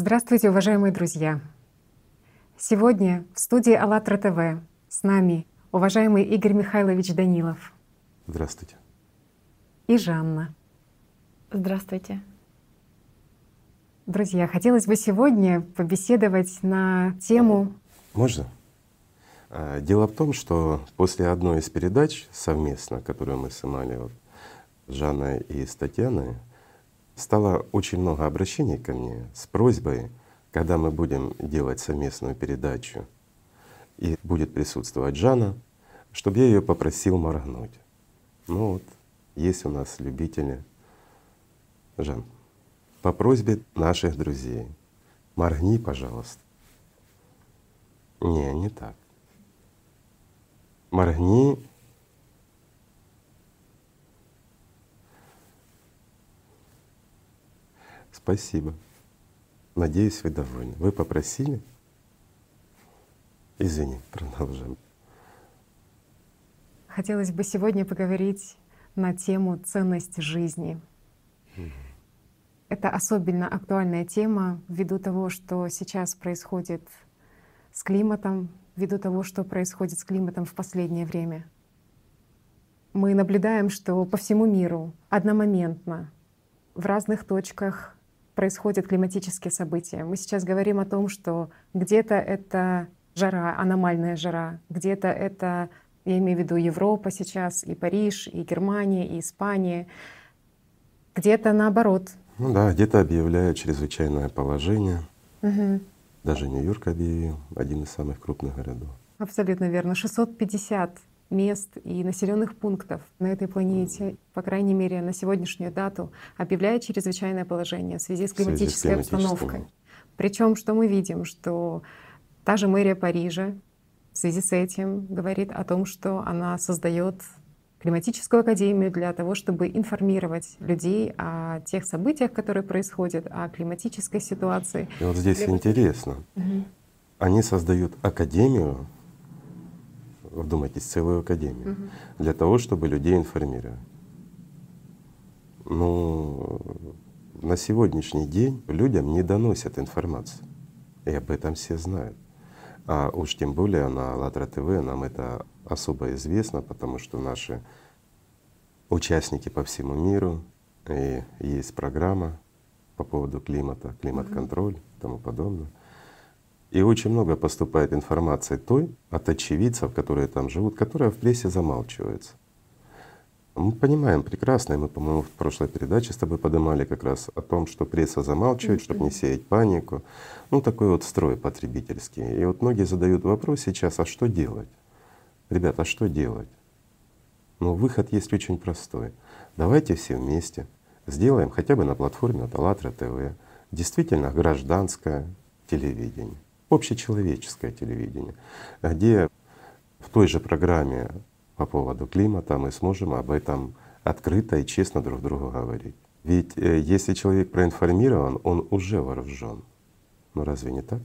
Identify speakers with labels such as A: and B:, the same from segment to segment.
A: Здравствуйте, уважаемые друзья! Сегодня в студии АЛЛАТРА ТВ с нами уважаемый Игорь Михайлович Данилов.
B: Здравствуйте.
A: И Жанна.
C: Здравствуйте.
A: Друзья, хотелось бы сегодня побеседовать на тему…
B: Можно? А, дело в том, что после одной из передач совместно, которую мы снимали вот, с Жанной и с Татьяной, стало очень много обращений ко мне с просьбой, когда мы будем делать совместную передачу и будет присутствовать Жанна, чтобы я ее попросил моргнуть. Ну вот, есть у нас любители. Жан, по просьбе наших друзей, моргни, пожалуйста. Не, не так. Моргни Спасибо. Надеюсь, вы довольны. Вы попросили? Извини, продолжим.
A: Хотелось бы сегодня поговорить на тему ценность жизни. Это особенно актуальная тема ввиду того, что сейчас происходит с климатом, ввиду того, что происходит с климатом в последнее время. Мы наблюдаем, что по всему миру одномоментно в разных точках происходят климатические события. Мы сейчас говорим о том, что где-то это жара, аномальная жара, где-то это, я имею в виду Европа сейчас, и Париж, и Германия, и Испания, где-то наоборот.
B: Ну да, где-то объявляют чрезвычайное положение. Угу. Даже Нью-Йорк объявил, один из самых крупных городов.
A: Абсолютно верно. 650 мест и населенных пунктов на этой планете, по крайней мере, на сегодняшнюю дату, объявляет чрезвычайное положение в связи с климатической связи с обстановкой. Причем, что мы видим, что та же мэрия Парижа в связи с этим говорит о том, что она создает климатическую академию для того, чтобы информировать людей о тех событиях, которые происходят, о климатической ситуации.
B: И вот здесь Для... интересно. Угу. Они создают академию вдумайтесь, целую академию, угу. для того, чтобы людей информировать. Ну, на сегодняшний день людям не доносят информацию, и об этом все знают. А уж тем более на АЛЛАТРА ТВ нам это особо известно, потому что наши участники по всему миру, и есть программа по поводу климата, климат-контроль и тому подобное. И очень много поступает информации той от очевидцев, которые там живут, которая в прессе замалчивается. Мы понимаем прекрасно, и мы, по-моему, в прошлой передаче с тобой поднимали как раз о том, что пресса замалчивает, чтобы не сеять панику. Ну, такой вот строй потребительский. И вот многие задают вопрос сейчас, а что делать? Ребята, а что делать? Ну, выход есть очень простой. Давайте все вместе сделаем хотя бы на платформе от АЛЛАТРА ТВ действительно гражданское телевидение общечеловеческое телевидение, где в той же программе по поводу климата мы сможем об этом открыто и честно друг другу говорить. Ведь э, если человек проинформирован, он уже вооружен. Ну разве не так?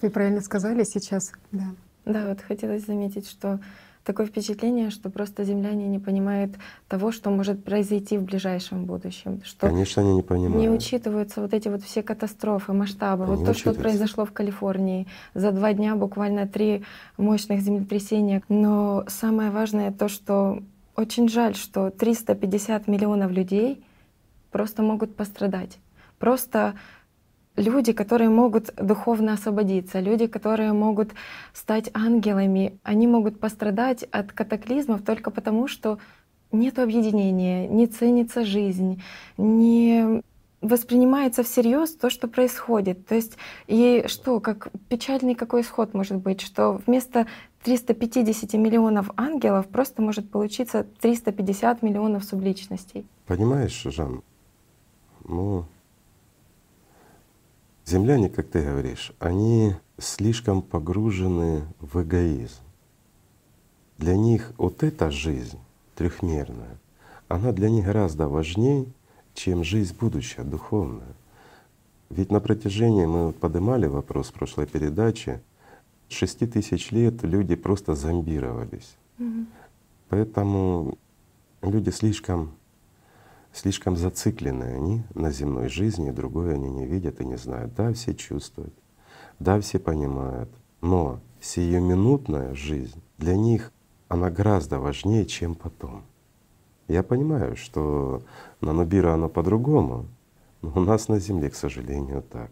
A: Вы правильно сказали сейчас, да.
C: Да, вот хотелось заметить, что такое впечатление, что просто земляне не понимают того, что может произойти в ближайшем будущем. Что
B: Конечно, они не понимают.
C: Не учитываются вот эти вот все катастрофы, масштабы. Они вот то, что произошло в Калифорнии. За два дня буквально три мощных землетрясения. Но самое важное то, что очень жаль, что 350 миллионов людей просто могут пострадать. Просто люди, которые могут духовно освободиться, люди, которые могут стать ангелами, они могут пострадать от катаклизмов только потому, что нет объединения, не ценится жизнь, не воспринимается всерьез то, что происходит. То есть и что, как печальный какой исход может быть, что вместо 350 миллионов ангелов просто может получиться 350 миллионов субличностей.
B: Понимаешь, Жан, ну, Земляне, как ты говоришь, они слишком погружены в эгоизм. Для них вот эта жизнь трехмерная, она для них гораздо важнее, чем жизнь будущая, духовная. Ведь на протяжении, мы поднимали вопрос в прошлой передаче, шести тысяч лет люди просто зомбировались. Угу. Поэтому люди слишком Слишком зациклены они на земной жизни, и другое они не видят и не знают. Да, все чувствуют, да, все понимают, но сиюминутная жизнь для них она гораздо важнее, чем потом. Я понимаю, что на Нубира оно по-другому, но у нас на Земле, к сожалению, так.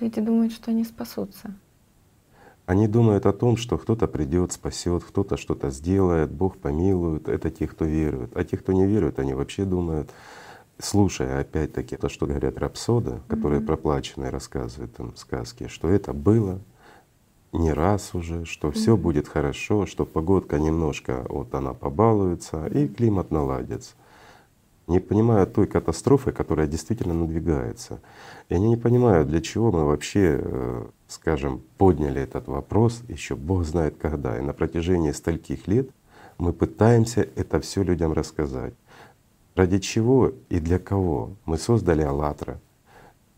C: Люди думают, что они спасутся.
B: Они думают о том, что кто-то придет, спасет, кто-то что-то сделает, Бог помилует. Это те, кто верует. А те, кто не верует, они вообще думают, слушая опять-таки то, что говорят рапсоды, которые mm-hmm. проплаченные рассказывают им сказки, что это было не раз уже, что все mm-hmm. будет хорошо, что погодка немножко вот она побалуется и климат наладится не понимают той катастрофы, которая действительно надвигается. И они не понимают, для чего мы вообще, э, скажем, подняли этот вопрос, еще Бог знает когда. И на протяжении стольких лет мы пытаемся это все людям рассказать. Ради чего и для кого мы создали «АЛЛАТРА»,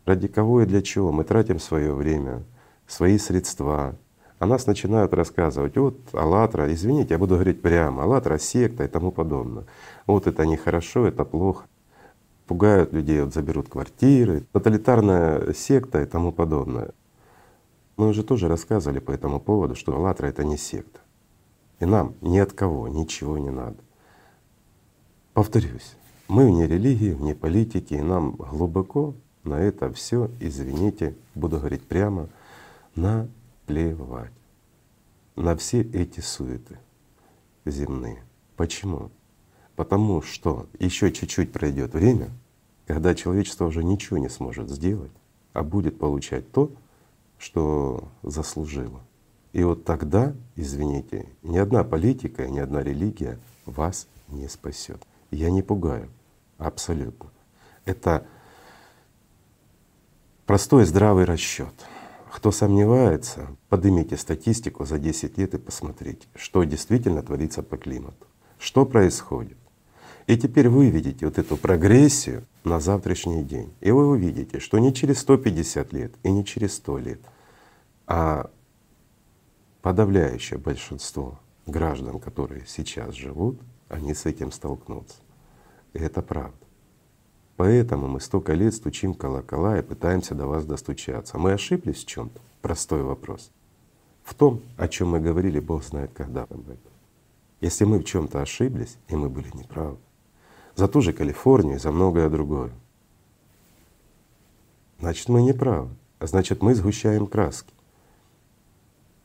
B: ради кого и для чего мы тратим свое время, свои средства, а нас начинают рассказывать, вот «АЛЛАТРА», извините, я буду говорить прямо, «АЛЛАТРА» — секта и тому подобное. Вот это нехорошо, это плохо. Пугают людей, вот заберут квартиры, тоталитарная секта и тому подобное. Мы уже тоже рассказывали по этому поводу, что «АЛЛАТРА» — это не секта. И нам ни от кого ничего не надо. Повторюсь, мы вне религии, вне политики, и нам глубоко на это все, извините, буду говорить прямо, на плевать на все эти суеты земные. Почему? Потому что еще чуть-чуть пройдет время, когда человечество уже ничего не сможет сделать, а будет получать то, что заслужило. И вот тогда, извините, ни одна политика, ни одна религия вас не спасет. Я не пугаю, абсолютно. Это простой здравый расчет. Кто сомневается, поднимите статистику за 10 лет и посмотрите, что действительно творится по климату, что происходит. И теперь вы видите вот эту прогрессию на завтрашний день. И вы увидите, что не через 150 лет и не через 100 лет, а подавляющее большинство граждан, которые сейчас живут, они с этим столкнутся. И это правда. Поэтому мы столько лет стучим колокола и пытаемся до вас достучаться. Мы ошиблись в чем-то? Простой вопрос. В том, о чем мы говорили, Бог знает когда об этом. Если мы в чем-то ошиблись, и мы были неправы, за ту же Калифорнию и за многое другое, значит мы не правы, а значит мы сгущаем краски.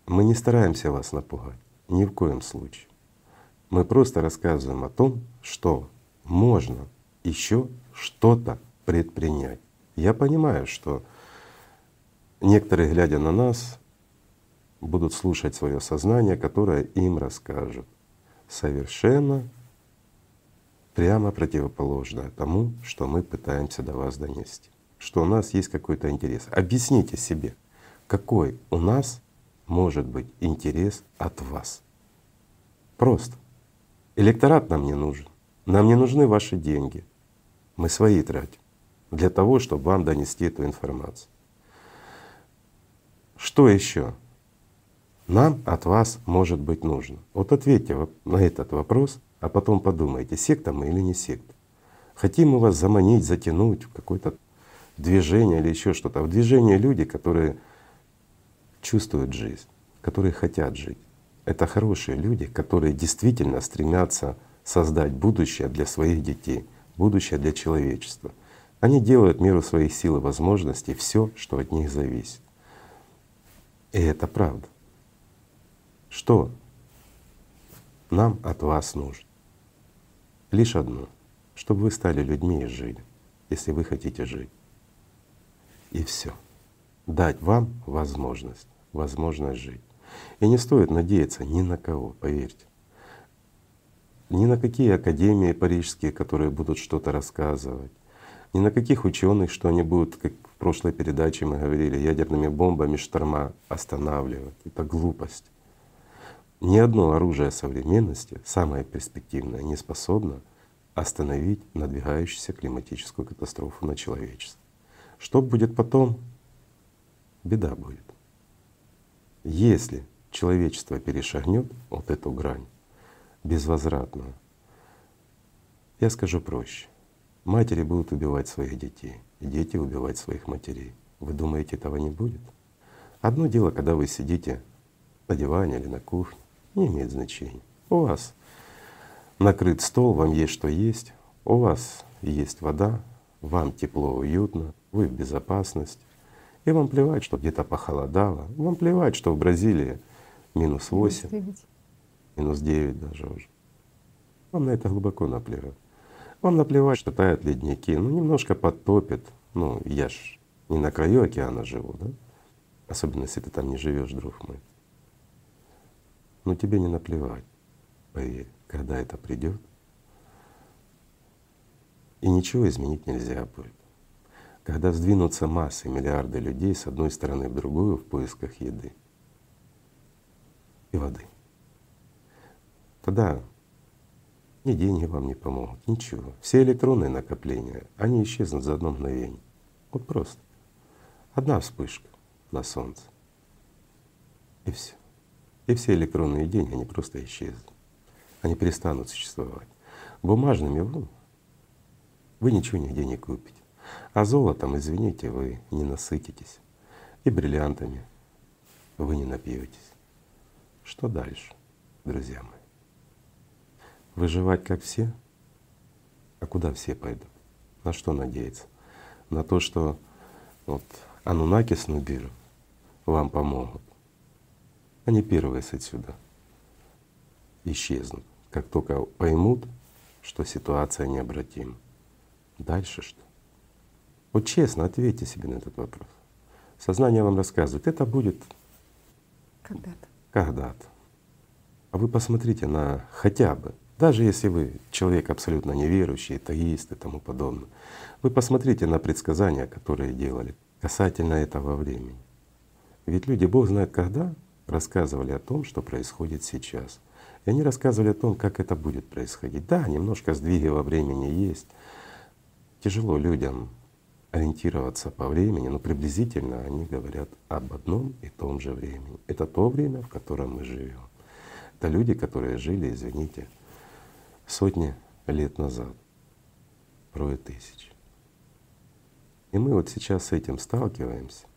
B: Мы не стараемся вас напугать, ни в коем случае. Мы просто рассказываем о том, что можно еще что-то предпринять. Я понимаю, что некоторые, глядя на нас, будут слушать свое сознание, которое им расскажет. Совершенно прямо противоположное тому, что мы пытаемся до вас донести. Что у нас есть какой-то интерес. Объясните себе, какой у нас может быть интерес от вас. Просто. Электорат нам не нужен. Нам не нужны ваши деньги. Мы свои тратим для того, чтобы вам донести эту информацию. Что еще нам от вас может быть нужно? Вот ответьте на этот вопрос, а потом подумайте, секта мы или не секта. Хотим мы вас заманить, затянуть в какое-то движение или еще что-то. В движение люди, которые чувствуют жизнь, которые хотят жить. Это хорошие люди, которые действительно стремятся создать будущее для своих детей, будущее для человечества. Они делают меру своих сил и возможностей все, что от них зависит. И это правда. Что нам от вас нужно? Лишь одно, чтобы вы стали людьми и жили, если вы хотите жить. И все. Дать вам возможность, возможность жить. И не стоит надеяться ни на кого, поверьте ни на какие академии парижские, которые будут что-то рассказывать, ни на каких ученых, что они будут, как в прошлой передаче мы говорили, ядерными бомбами шторма останавливать. Это глупость. Ни одно оружие современности, самое перспективное, не способно остановить надвигающуюся климатическую катастрофу на человечество. Что будет потом? Беда будет. Если человечество перешагнет вот эту грань, безвозвратно. Я скажу проще. Матери будут убивать своих детей, дети убивать своих матерей. Вы думаете, этого не будет? Одно дело, когда вы сидите на диване или на кухне, не имеет значения. У вас накрыт стол, вам есть что есть, у вас есть вода, вам тепло, уютно, вы в безопасности. И вам плевать, что где-то похолодало, вам плевать, что в Бразилии минус 8, минус 9 даже уже. Вам на это глубоко наплевать. Вам наплевать, что тают ледники, ну немножко подтопит. Ну, я ж не на краю океана живу, да? Особенно если ты там не живешь, друг мой. Но тебе не наплевать, поверь, когда это придет, и ничего изменить нельзя будет. Когда сдвинутся массы, миллиарды людей с одной стороны в другую в поисках еды и воды, тогда ни деньги вам не помогут, ничего. Все электронные накопления, они исчезнут за одно мгновение. Вот просто. Одна вспышка на Солнце. И все. И все электронные деньги, они просто исчезнут. Они перестанут существовать. Бумажными вы, вы ничего нигде не купите. А золотом, извините, вы не насытитесь. И бриллиантами вы не напьетесь. Что дальше, друзья мои? Выживать как все? А куда все пойдут? На что надеяться? На то, что вот Анунакис Нубир вам помогут. Они первые с отсюда исчезнут, как только поймут, что ситуация необратима. Дальше что? Вот честно ответьте себе на этот вопрос. Сознание вам рассказывает, это будет
A: когда-то.
B: Когда-то. А вы посмотрите на хотя бы даже если вы человек абсолютно неверующий, атеист и тому подобное, вы посмотрите на предсказания, которые делали касательно этого времени. Ведь люди, Бог знает когда, рассказывали о том, что происходит сейчас. И они рассказывали о том, как это будет происходить. Да, немножко сдвиги во времени есть. Тяжело людям ориентироваться по времени, но приблизительно они говорят об одном и том же времени. Это то время, в котором мы живем. Это люди, которые жили, извините, сотни лет назад, порой тысяч. И мы вот сейчас с этим сталкиваемся,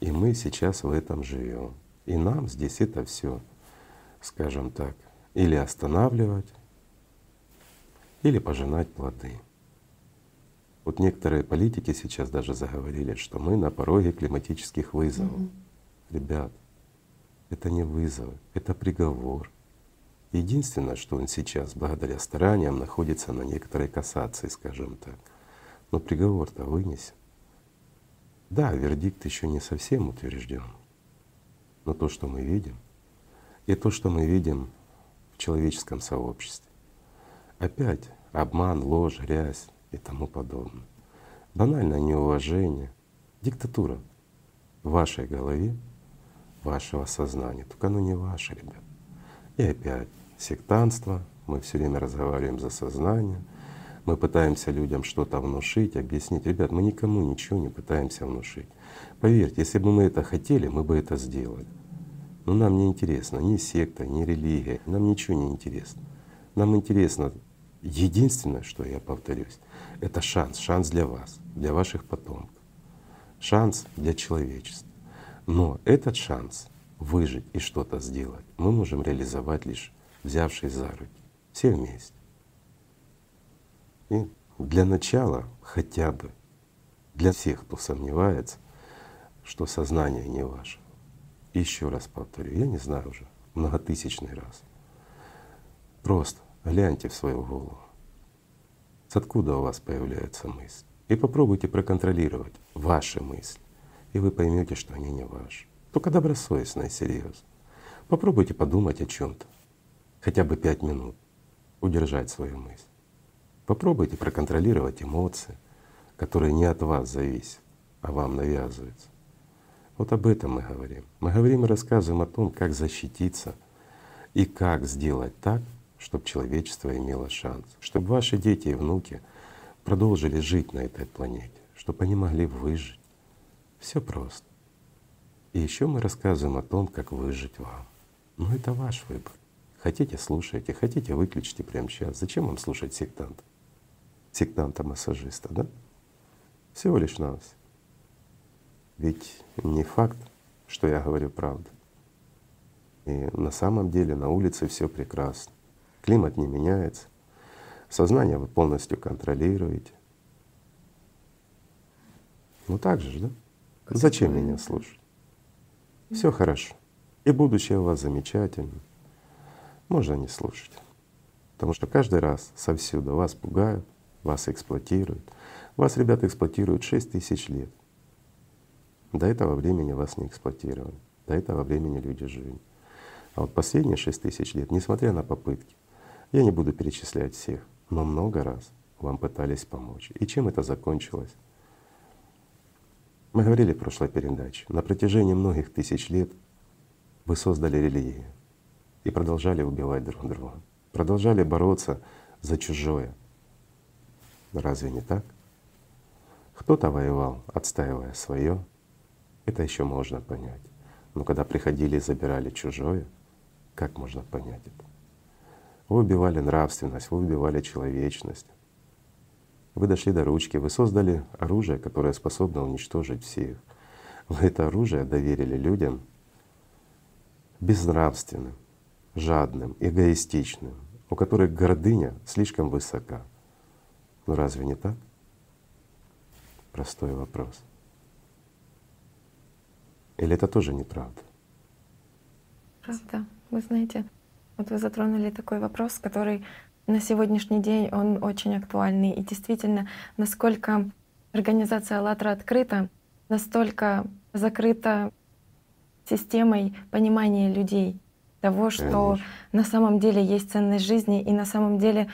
B: и мы сейчас в этом живем. И нам здесь это все, скажем так, или останавливать, или пожинать плоды. Вот некоторые политики сейчас даже заговорили, что мы на пороге климатических вызовов. Угу. Ребят, это не вызов, это приговор. Единственное, что он сейчас, благодаря стараниям, находится на некоторой кассации, скажем так. Но приговор-то вынесен. Да, вердикт еще не совсем утвержден. Но то, что мы видим, и то, что мы видим в человеческом сообществе, опять обман, ложь, грязь и тому подобное. Банальное неуважение, диктатура в вашей голове, вашего сознания. Только оно не ваше, ребят. И опять сектантство, мы все время разговариваем за сознание, мы пытаемся людям что-то внушить, объяснить. Ребят, мы никому ничего не пытаемся внушить. Поверьте, если бы мы это хотели, мы бы это сделали. Но нам не интересно ни секта, ни религия, нам ничего не интересно. Нам интересно единственное, что я повторюсь, это шанс, шанс для вас, для ваших потомков, шанс для человечества. Но этот шанс выжить и что-то сделать мы можем реализовать лишь взявшись за руки, все вместе. И для начала хотя бы для всех, кто сомневается, что сознание не ваше. Еще раз повторю, я не знаю уже, многотысячный раз. Просто гляньте в свою голову, с откуда у вас появляется мысль. И попробуйте проконтролировать ваши мысли, и вы поймете, что они не ваши. Только добросовестно и серьезно. Попробуйте подумать о чем-то, хотя бы пять минут удержать свою мысль. Попробуйте проконтролировать эмоции, которые не от вас зависят, а вам навязываются. Вот об этом мы говорим. Мы говорим и рассказываем о том, как защититься и как сделать так, чтобы человечество имело шанс, чтобы ваши дети и внуки продолжили жить на этой планете, чтобы они могли выжить. Все просто. И еще мы рассказываем о том, как выжить вам. Но это ваш выбор. Хотите — слушайте, хотите — выключите прямо сейчас. Зачем вам слушать сектантов? сектанта-массажиста, да? Всего лишь нас. Ведь не факт, что я говорю правду. И на самом деле на улице все прекрасно. Климат не меняется, сознание вы полностью контролируете. Ну так же, да? Зачем меня слушать? Все хорошо. И будущее у вас замечательно. Можно не слушать. Потому что каждый раз совсюду вас пугают, вас эксплуатируют. Вас, ребята, эксплуатируют 6 тысяч лет. До этого времени вас не эксплуатировали. До этого времени люди жили. А вот последние 6 тысяч лет, несмотря на попытки, я не буду перечислять всех, но много раз вам пытались помочь. И чем это закончилось? Мы говорили в прошлой передаче, на протяжении многих тысяч лет вы создали религию и продолжали убивать друг друга, продолжали бороться за чужое. Разве не так? Кто-то воевал, отстаивая свое, это еще можно понять. Но когда приходили и забирали чужое, как можно понять это? Вы убивали нравственность, вы убивали человечность. Вы дошли до ручки, вы создали оружие, которое способно уничтожить всех. Вы это оружие доверили людям безнравственным, жадным, эгоистичным, у которых гордыня слишком высока. Ну разве не так? Простой вопрос. Или это тоже неправда?
C: Правда. Вы знаете, вот вы затронули такой вопрос, который на сегодняшний день он очень актуальный. И действительно, насколько организация «АЛЛАТРА» открыта, настолько закрыта системой понимания людей того, что Конечно. на самом деле есть ценность жизни и на самом деле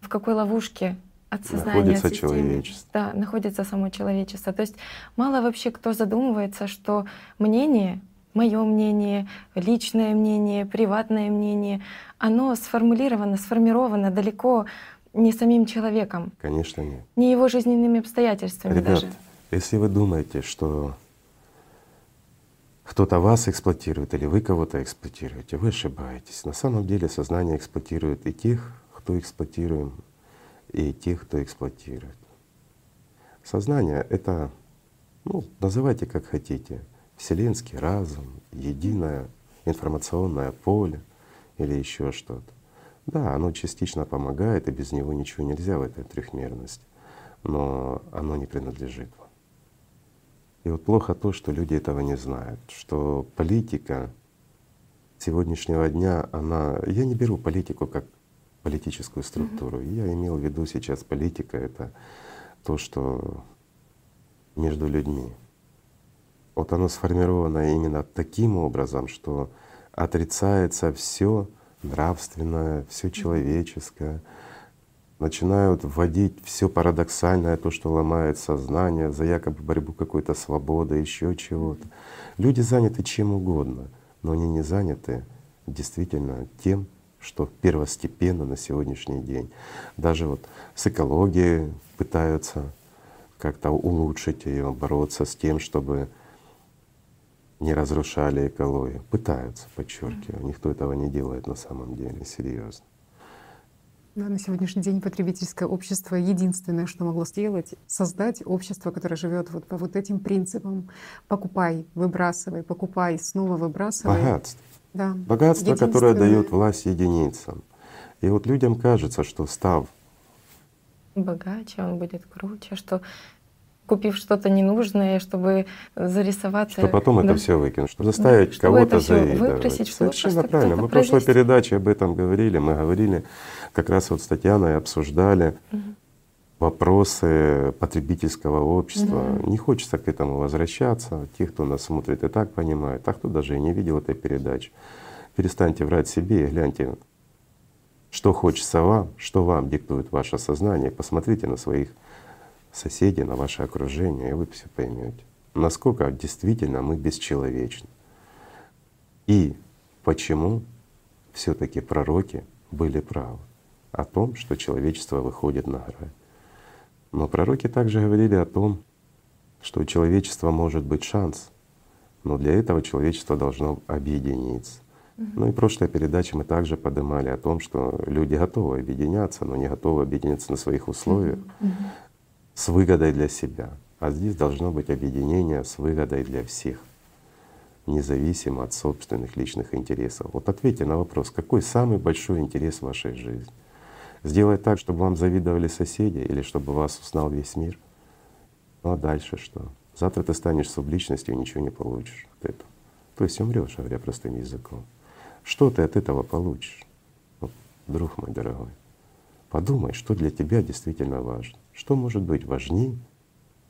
C: в какой ловушке от сознания,
B: находится
C: от системы,
B: человечество.
C: Да, находится само человечество. То есть мало вообще кто задумывается, что мнение мое мнение, личное мнение, приватное мнение, оно сформулировано, сформировано далеко не самим человеком.
B: Конечно, нет.
C: Не его жизненными обстоятельствами
B: Ребят,
C: даже.
B: если вы думаете, что кто-то вас эксплуатирует или вы кого-то эксплуатируете, вы ошибаетесь. На самом деле сознание эксплуатирует и тех, кто эксплуатируем, и тех, кто эксплуатирует. Сознание — это, ну, называйте как хотите — вселенский разум, единое информационное поле или еще что-то. Да, оно частично помогает, и без него ничего нельзя в этой трехмерности, но оно не принадлежит вам. И вот плохо то, что люди этого не знают, что политика сегодняшнего дня, она… Я не беру политику как политическую структуру. Mm-hmm. Я имел в виду сейчас политика — это то, что между людьми вот оно сформировано именно таким образом, что отрицается все нравственное, все человеческое, начинают вводить все парадоксальное, то, что ломает сознание, за якобы борьбу какой-то свободы, еще чего-то. Люди заняты чем угодно, но они не заняты действительно тем, что первостепенно на сегодняшний день. Даже вот с экологией пытаются как-то улучшить ее, бороться с тем, чтобы не разрушали экологию. Пытаются, подчеркиваю. Никто этого не делает на самом деле, серьезно.
A: Да, на сегодняшний день потребительское общество единственное, что могло сделать, создать общество, которое живет вот по вот этим принципам: покупай, выбрасывай, покупай, снова выбрасывай.
B: Богатство.
A: Да.
B: Богатство, которое дает власть единицам. И вот людям кажется, что став
C: богаче, он будет круче, что купив что-то ненужное, чтобы зарисоваться.
B: Что потом да. это все выкинуть, чтобы заставить да, кого-то заедать. Совершенно правильно. Мы в прошлой передаче об этом говорили. Мы говорили, как раз вот с Татьяной обсуждали угу. вопросы потребительского общества. Угу. Не хочется к этому возвращаться. Те, кто нас смотрит, и так понимают, а кто даже и не видел этой передачи. Перестаньте врать себе и гляньте, что хочется вам, что вам диктует ваше сознание. Посмотрите на своих соседи, на ваше окружение, и вы все поймете, насколько действительно мы бесчеловечны. И почему все-таки пророки были правы о том, что человечество выходит на грань. Но пророки также говорили о том, что у человечества может быть шанс, но для этого человечество должно объединиться. Ну и в прошлой передаче мы также поднимали о том, что люди готовы объединяться, но не готовы объединяться на своих условиях с выгодой для себя. А здесь должно быть объединение с выгодой для всех, независимо от собственных личных интересов. Вот ответьте на вопрос, какой самый большой интерес в вашей жизни? Сделать так, чтобы вам завидовали соседи или чтобы вас узнал весь мир? Ну а дальше что? Завтра ты станешь субличностью и ничего не получишь от этого. То есть умрешь, говоря простым языком. Что ты от этого получишь? Вот, друг мой дорогой, подумай, что для тебя действительно важно. Что может быть важнее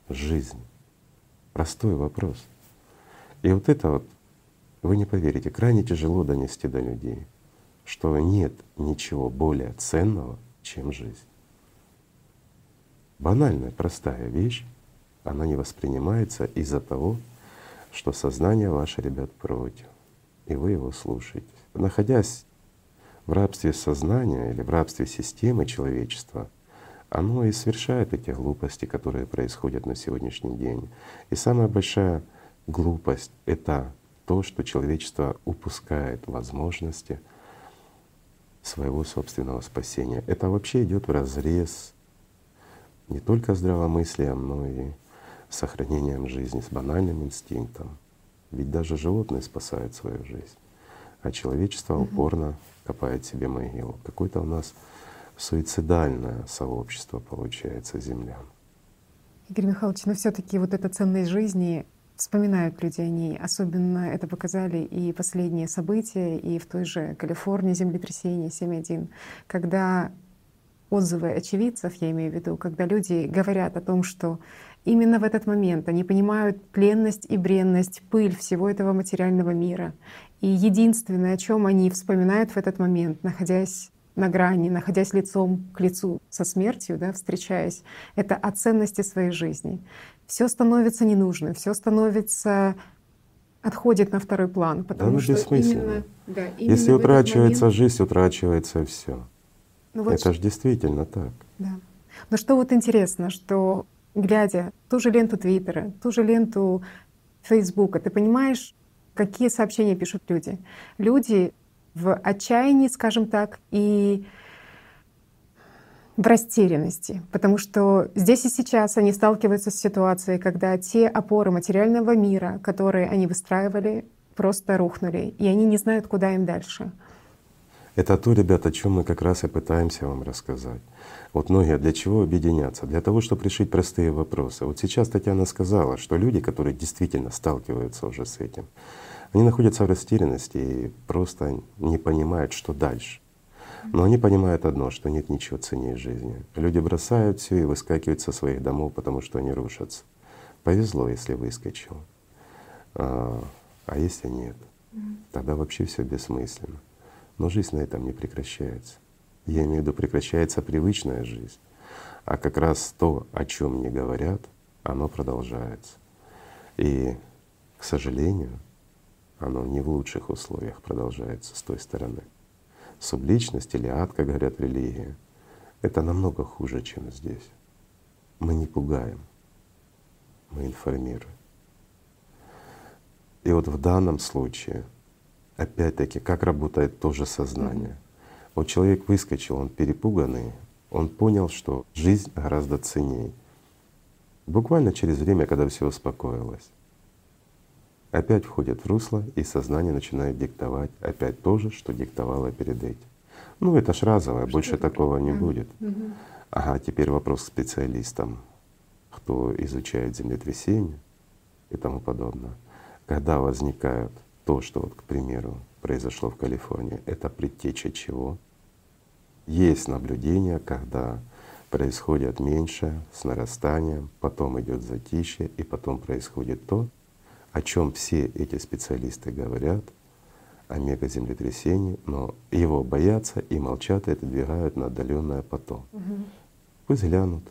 B: жизни? Простой вопрос. И вот это вот, вы не поверите, крайне тяжело донести до людей, что нет ничего более ценного, чем жизнь. Банальная, простая вещь, она не воспринимается из-за того, что сознание ваше, ребят, против, и вы его слушаете. Находясь в рабстве сознания или в рабстве системы человечества, оно и совершает эти глупости, которые происходят на сегодняшний день. И самая большая глупость — это то, что человечество упускает возможности своего собственного спасения. Это вообще идет в разрез не только здравомыслием, но и сохранением жизни, с банальным инстинктом. Ведь даже животные спасают свою жизнь, а человечество упорно копает себе могилу. Какое-то у нас суицидальное сообщество получается землян.
A: Игорь Михайлович, но все таки вот эта ценность жизни вспоминают люди о ней. Особенно это показали и последние события, и в той же Калифорнии землетрясение 7.1, когда отзывы очевидцев, я имею в виду, когда люди говорят о том, что именно в этот момент они понимают пленность и бренность, пыль всего этого материального мира. И единственное, о чем они вспоминают в этот момент, находясь на грани, находясь лицом к лицу со смертью, да, встречаясь, это о ценности своей жизни. Все становится ненужным, все становится отходит на второй план, потому
B: да, ну,
A: что
B: именно, да, именно если утрачивается момент... жизнь, утрачивается все. Ну, вот это же действительно так.
A: Да. Но что вот интересно, что глядя ту же ленту Твиттера, ту же ленту Фейсбука, ты понимаешь, какие сообщения пишут люди. Люди в отчаянии, скажем так, и в растерянности, потому что здесь и сейчас они сталкиваются с ситуацией, когда те опоры материального мира, которые они выстраивали, просто рухнули, и они не знают, куда им дальше.
B: Это то, ребята, о чем мы как раз и пытаемся вам рассказать. Вот многие для чего объединяться? Для того, чтобы решить простые вопросы. Вот сейчас Татьяна сказала, что люди, которые действительно сталкиваются уже с этим, они находятся в растерянности и просто не понимают, что дальше. Но они понимают одно, что нет ничего ценнее жизни. Люди бросают все и выскакивают со своих домов, потому что они рушатся. Повезло, если выскочил. А, а если нет, тогда вообще все бессмысленно. Но жизнь на этом не прекращается. Я имею в виду, прекращается привычная жизнь. А как раз то, о чем не говорят, оно продолжается. И, к сожалению, оно не в лучших условиях продолжается с той стороны. Субличность или ад, как говорят религии, это намного хуже, чем здесь. Мы не пугаем, мы информируем. И вот в данном случае опять-таки, как работает то же сознание. Вот человек выскочил, он перепуганный, он понял, что жизнь гораздо ценней. Буквально через время, когда все успокоилось, опять входит в русло, и сознание начинает диктовать опять то же, что диктовало перед этим. Ну это ж разовое, больше такого не будет. Ага, теперь вопрос к специалистам, кто изучает землетрясения и тому подобное. Когда возникают то, что вот, к примеру, произошло в Калифорнии, это предтеча чего? Есть наблюдение, когда происходит меньше с нарастанием, потом идет затишье, и потом происходит то, о чем все эти специалисты говорят, о мегаземлетрясении, но его боятся и молчат и отодвигают на отдаленное потом. Угу. Пусть глянут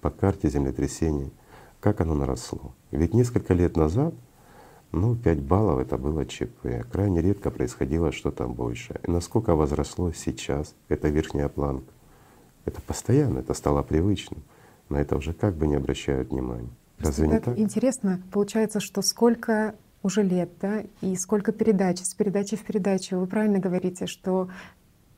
B: по карте землетрясений, как оно наросло. Ведь несколько лет назад ну, 5 баллов это было ЧП. Крайне редко происходило что-то больше. И насколько возросло сейчас, это верхняя планка. Это постоянно, это стало привычным. На это уже как бы не обращают внимания.
A: Разве не так? Интересно, получается, что сколько уже лет, да, и сколько передач, с передачи в передачу. Вы правильно говорите, что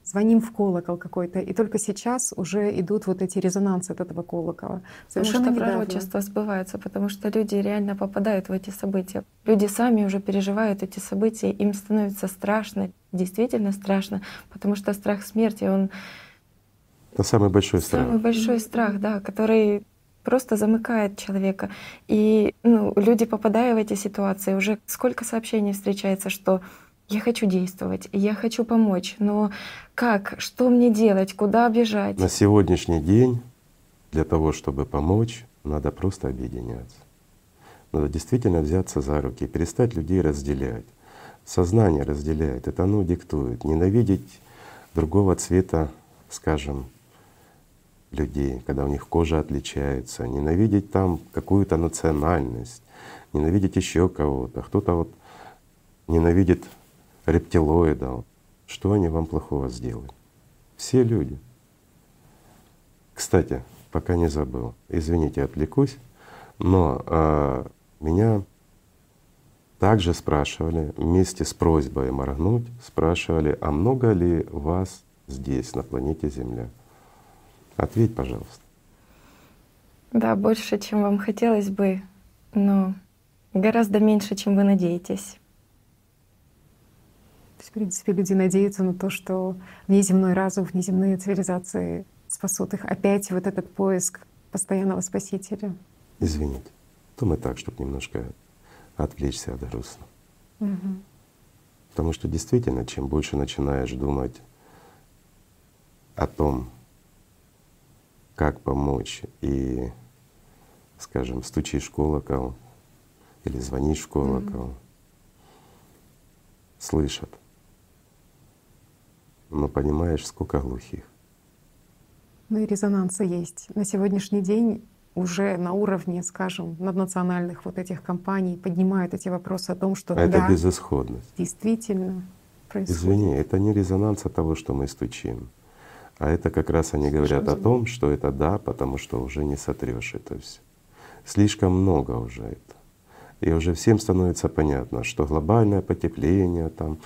A: звоним в колокол какой-то, и только сейчас уже идут вот эти резонансы от этого колокола.
C: Совершенно потому что недавно. пророчество сбывается, потому что люди реально попадают в эти события. Люди сами уже переживают эти события, им становится страшно, действительно страшно, потому что страх смерти, он
B: это самый большой страх.
C: Самый большой страх, да, который просто замыкает человека. И ну, люди, попадая в эти ситуации, уже сколько сообщений встречается, что я хочу действовать, я хочу помочь, но как, что мне делать, куда бежать?
B: На сегодняшний день для того, чтобы помочь, надо просто объединяться. Надо действительно взяться за руки, перестать людей разделять. Сознание разделяет, это оно диктует. Ненавидеть другого цвета, скажем, людей, когда у них кожа отличается, ненавидеть там какую-то национальность, ненавидеть еще кого-то. Кто-то вот ненавидит рептилоидов. Что они вам плохого сделали? Все люди. Кстати, пока не забыл, извините, отвлекусь, но а, меня также спрашивали вместе с просьбой моргнуть, спрашивали, а много ли вас здесь, на планете Земля? Ответь, пожалуйста.
C: Да, больше, чем вам хотелось бы, но гораздо меньше, чем вы надеетесь.
A: То есть, в принципе, люди надеются на то, что внеземной разум, внеземные цивилизации спасут их. Опять вот этот поиск постоянного спасителя.
B: Извините. То мы так, чтобы немножко отвлечься от грустно. Угу. Потому что действительно, чем больше начинаешь думать о том, как помочь. И, скажем, стучишь в колокол или звонишь в колокол, mm-hmm. слышат. Но понимаешь, сколько глухих.
A: Ну и резонансы есть. На сегодняшний день уже на уровне, скажем, наднациональных вот этих компаний поднимают эти вопросы о том, что
B: а да, это безысходность.
A: Действительно происходит.
B: Извини, это не резонанс от того, что мы стучим. А это как раз они говорят о том, что это да, потому что уже не сотрешь это все. Слишком много уже это. И уже всем становится понятно, что глобальное потепление там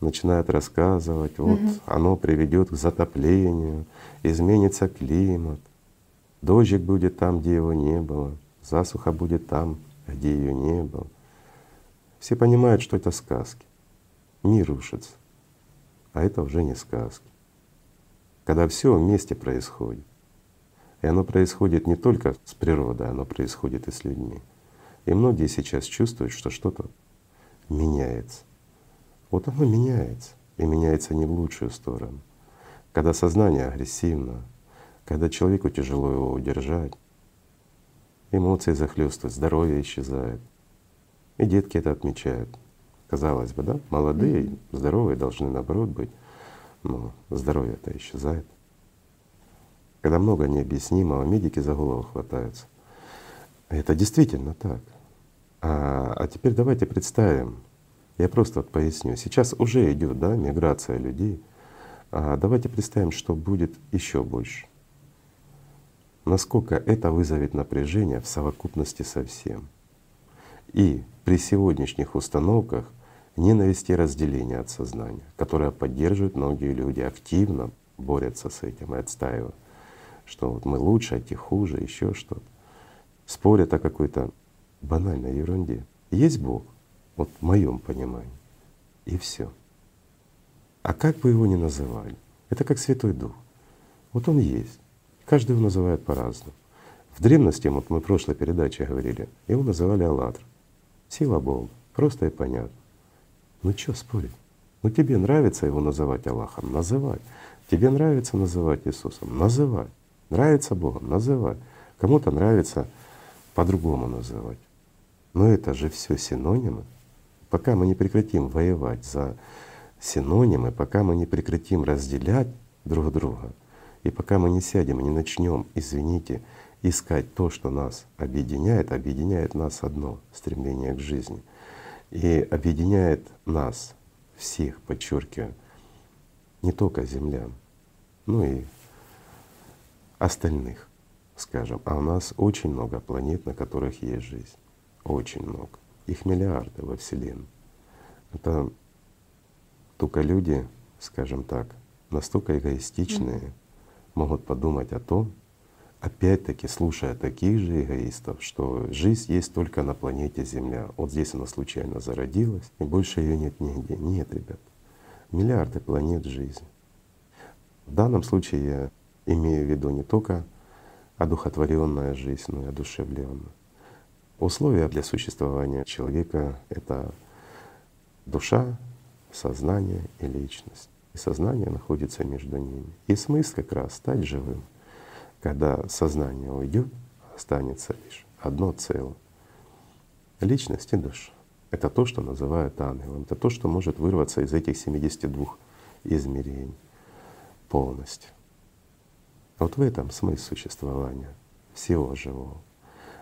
B: начинают рассказывать, вот угу. оно приведет к затоплению, изменится климат, дождик будет там, где его не было, засуха будет там, где ее не было. Все понимают, что это сказки. Мир рушится. А это уже не сказки когда все вместе происходит. И оно происходит не только с природой, оно происходит и с людьми. И многие сейчас чувствуют, что что-то меняется. Вот оно меняется, и меняется не в лучшую сторону. Когда сознание агрессивно, когда человеку тяжело его удержать, эмоции захлестывают, здоровье исчезает. И детки это отмечают. Казалось бы, да, молодые, здоровые должны наоборот быть но здоровье-то исчезает. Когда много необъяснимого, медики за голову хватаются. Это действительно так. А, а теперь давайте представим, я просто вот поясню. Сейчас уже идет да, миграция людей. А давайте представим, что будет еще больше. Насколько это вызовет напряжение в совокупности со всем. И при сегодняшних установках ненависть и разделение от сознания, которое поддерживают многие люди, активно борются с этим и отстаивают, что вот мы лучше, а те хуже, еще что-то. Спорят о какой-то банальной ерунде. Есть Бог, вот в моем понимании, и все. А как бы его ни называли, это как Святой Дух. Вот он есть. Каждый его называет по-разному. В древности, вот мы в прошлой передаче говорили, его называли Аллатр. Сила Бога. Просто и понятно. Ну что спорить? Ну тебе нравится его называть Аллахом? Называй. Тебе нравится называть Иисусом? Называй. Нравится Богом? Называй. Кому-то нравится по-другому называть. Но это же все синонимы. Пока мы не прекратим воевать за синонимы, пока мы не прекратим разделять друг друга, и пока мы не сядем и не начнем, извините, искать то, что нас объединяет, объединяет нас одно — стремление к жизни — и объединяет нас всех, подчеркиваю, не только землян, но и остальных, скажем. А у нас очень много планет, на которых есть жизнь. Очень много. Их миллиарды во Вселенной. Это только люди, скажем так, настолько эгоистичные, могут подумать о том, опять-таки слушая таких же эгоистов, что жизнь есть только на планете Земля. Вот здесь она случайно зародилась, и больше ее нет нигде. Нет, ребят. Миллиарды планет жизни. В данном случае я имею в виду не только одухотворенная жизнь, но и одушевленная. Условия для существования человека — это душа, сознание и личность. И сознание находится между ними. И смысл как раз стать живым. Когда сознание уйдет, останется лишь одно целое — личность и душа. Это то, что называют ангелом. Это то, что может вырваться из этих 72 измерений полностью. Вот в этом смысл существования всего живого.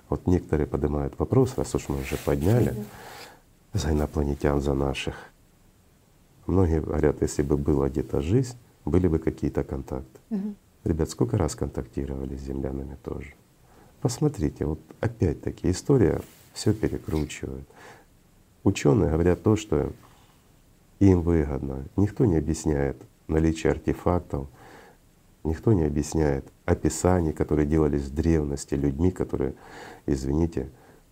B: Вот некоторые поднимают вопрос, раз уж мы уже подняли за инопланетян, за наших. Многие говорят, если бы была где-то жизнь, были бы какие-то контакты. Угу. Ребят, сколько раз контактировали с землянами тоже? Посмотрите, вот опять-таки история все перекручивает. Ученые говорят то, что им выгодно. Никто не объясняет наличие артефактов, никто не объясняет описаний, которые делались в древности людьми, которые, извините,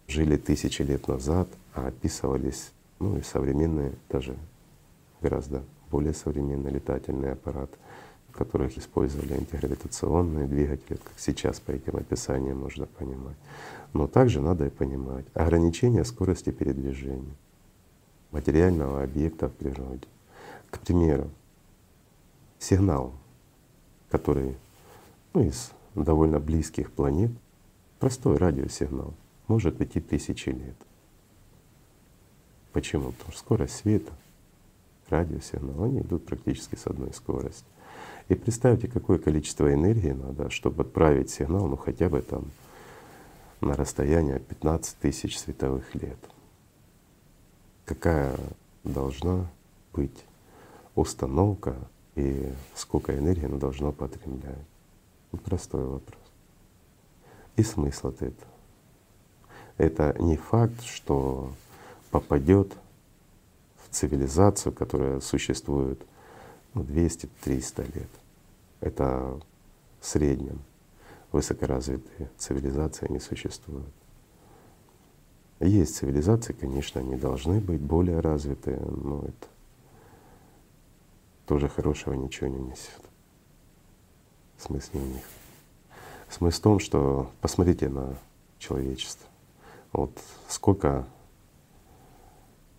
B: жили тысячи лет назад, а описывались ну и современные, даже гораздо более современные летательные аппараты, в которых использовали антигравитационные двигатели, как сейчас по этим описаниям можно понимать. Но также надо и понимать ограничение скорости передвижения материального объекта в природе. К примеру, сигнал, который ну, из довольно близких планет, простой радиосигнал, может идти тысячи лет. Почему? Потому что скорость света, радиосигнал, они идут практически с одной скоростью. И представьте, какое количество энергии надо, чтобы отправить сигнал, ну хотя бы там на расстояние 15 тысяч световых лет. Какая должна быть установка и сколько энергии оно должно потреблять? Вот простой вопрос. И смысл от этого. Это не факт, что попадет в цивилизацию, которая существует ну, 200-300 лет. Это в среднем высокоразвитые цивилизации не существуют. Есть цивилизации, конечно, они должны быть более развитые, но это тоже хорошего ничего не несет. Смысл не в них. Смысл в том, что посмотрите на человечество. Вот сколько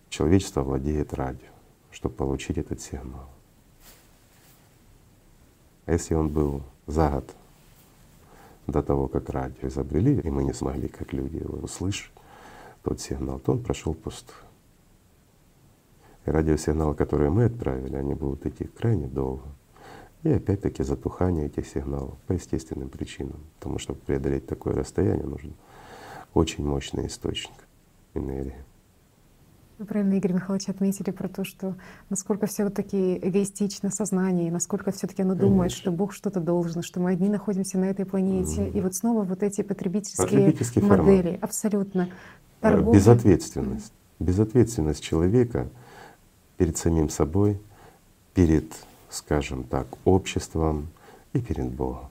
B: человечество владеет радио, чтобы получить этот сигнал. А если он был за год до того, как радио изобрели, и мы не смогли, как люди, его услышать, тот сигнал, то он прошел пустой. И радиосигналы, которые мы отправили, они будут идти крайне долго. И опять-таки затухание этих сигналов по естественным причинам. Потому что преодолеть такое расстояние нужен очень мощный источник энергии.
A: Вы правильно, Игорь Михайлович, отметили про то, что насколько все таки эгоистично сознание, насколько все таки оно Конечно. думает, что Бог что-то должен, что мы одни находимся на этой планете. Mm. И вот снова вот эти потребительские модели. Формат. Абсолютно.
B: Торговля. Безответственность. Безответственность человека перед самим собой, перед, скажем так, обществом и перед Богом.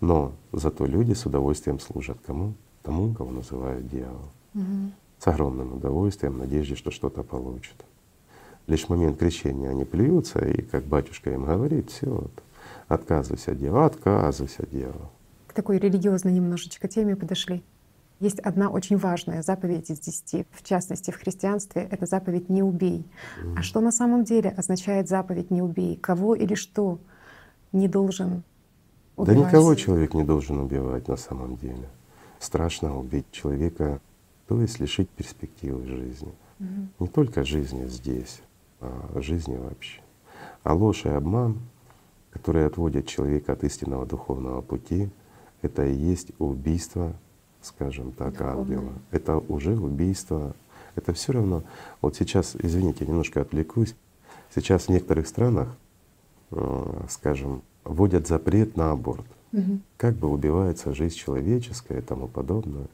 B: Но зато люди с удовольствием служат кому? Тому, кого называют дьявол. Угу с огромным удовольствием, в надежде, что что-то получат. Лишь в момент крещения они плюются, и как батюшка им говорит, все, вот, отказывайся от дьявола, отказывайся от дьявола.
A: К такой религиозной немножечко теме подошли. Есть одна очень важная заповедь из десяти, в частности в христианстве, это заповедь «не убей». Mm. А что на самом деле означает заповедь «не убей»? Кого или что не должен убивать?
B: Да никого человек не должен убивать на самом деле. Страшно убить человека то есть лишить перспективы жизни. Угу. Не только жизни здесь, а жизни вообще. А ложь и обман, которые отводят человека от истинного духовного пути, это и есть убийство, скажем так, Духовное. ангела. Это уже убийство. Это все равно. Вот сейчас, извините, немножко отвлекусь. Сейчас в некоторых странах, э, скажем, вводят запрет на аборт. Угу. Как бы убивается жизнь человеческая и тому подобное.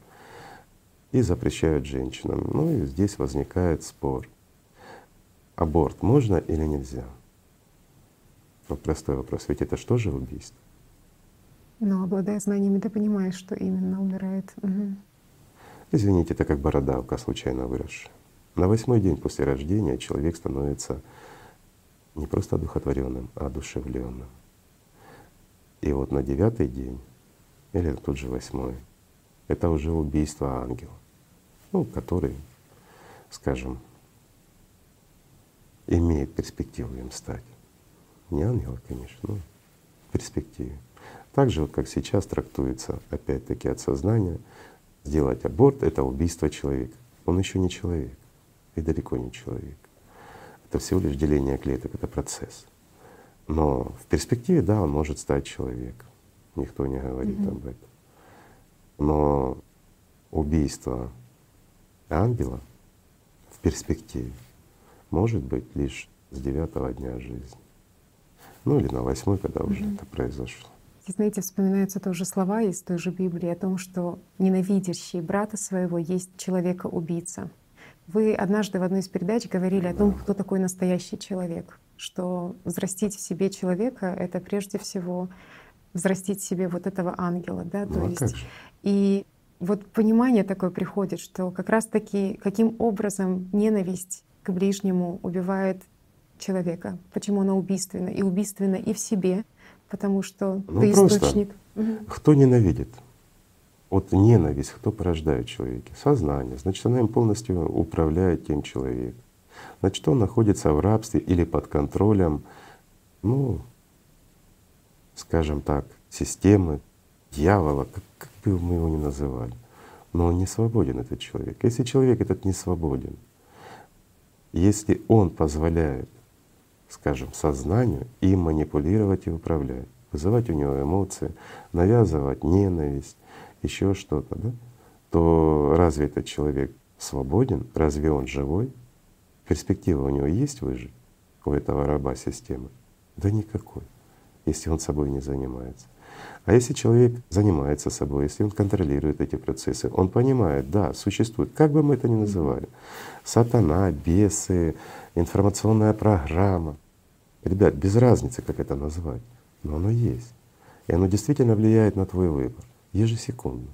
B: И запрещают женщинам. Ну и здесь возникает спор. Аборт можно или нельзя? Вот простой вопрос. Ведь это что же убийство?
A: Но обладая знаниями, ты понимаешь, что именно умирает. Угу.
B: Извините, это как бородавка, случайно выросшая. На восьмой день после рождения человек становится не просто одухотворенным, а одушевленным. И вот на девятый день, или тут же восьмой, это уже убийство ангела, ну, который, скажем, имеет перспективу им стать. Не ангела, конечно, но в перспективе. Так же, вот как сейчас трактуется, опять-таки, от сознания, сделать аборт — это убийство человека. Он еще не человек и далеко не человек. Это всего лишь деление клеток, это процесс. Но в перспективе, да, он может стать человеком. Никто не говорит mm-hmm. об этом. Но убийство ангела в перспективе может быть лишь с девятого дня жизни. Ну или на восьмой, когда уже mm-hmm. это произошло.
A: И знаете, вспоминаются тоже слова из той же Библии о том, что ненавидящий брата своего есть человека-убийца. Вы однажды в одной из передач говорили о том, кто такой настоящий человек, что взрастить в себе человека — это прежде всего взрастить в себе вот этого ангела, да,
B: то ну, а есть.
A: И вот понимание такое приходит, что как раз-таки каким образом ненависть к ближнему убивает человека, почему она убийственна, и убийственна и в себе, потому что
B: ну,
A: ты источник.
B: Кто ненавидит? Вот ненависть, кто порождает в человеке? Сознание. Значит, она им полностью управляет тем человеком. Значит, он находится в рабстве или под контролем, ну, скажем так, системы, дьявола, как, как бы мы его ни называли. Но он не свободен, этот человек. Если человек этот не свободен, если он позволяет скажем, сознанию и манипулировать и управлять, вызывать у него эмоции, навязывать ненависть, еще что-то, да, то разве этот человек свободен, разве он живой? Перспектива у него есть выжить, у этого раба системы? Да никакой, если он собой не занимается. А если человек занимается собой, если он контролирует эти процессы, он понимает, да, существует, как бы мы это ни называли, сатана, бесы, информационная программа. Ребят, без разницы, как это назвать, но оно есть. И оно действительно влияет на твой выбор ежесекундно.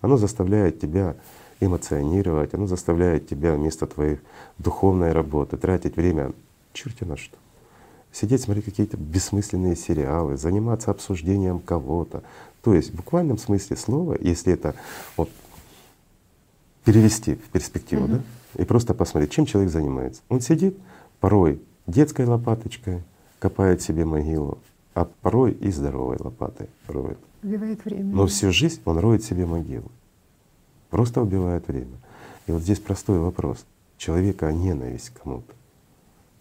B: Оно заставляет тебя эмоционировать, оно заставляет тебя вместо твоей духовной работы тратить время черти на что. Сидеть, смотреть какие-то бессмысленные сериалы, заниматься обсуждением кого-то. То есть в буквальном смысле слова, если это вот перевести в перспективу, mm-hmm. да, и просто посмотреть, чем человек занимается. Он сидит порой детской лопаточкой, копает себе могилу, а порой и здоровой лопатой роет.
A: Убивает время.
B: Но всю жизнь он роет себе могилу. Просто убивает время. И вот здесь простой вопрос. Человека ненависть к кому-то,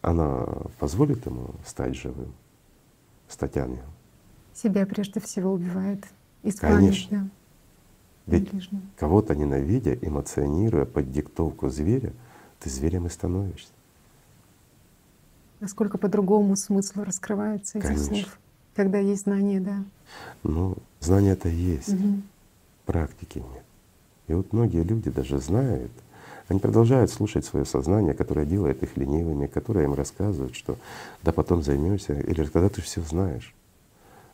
B: она позволит ему стать живым, стать ангелом?
A: Себя прежде всего убивает.
B: Конечно. Да. Ведь кого-то ненавидя, эмоционируя под диктовку зверя, ты зверем и становишься.
A: Насколько по-другому смысл раскрывается этих Конечно. слов, когда есть знание, да.
B: Ну, знание-то есть, угу. практики нет. И вот многие люди даже знают, они продолжают слушать свое сознание, которое делает их ленивыми, которое им рассказывает, что да потом займешься, или когда ты все знаешь.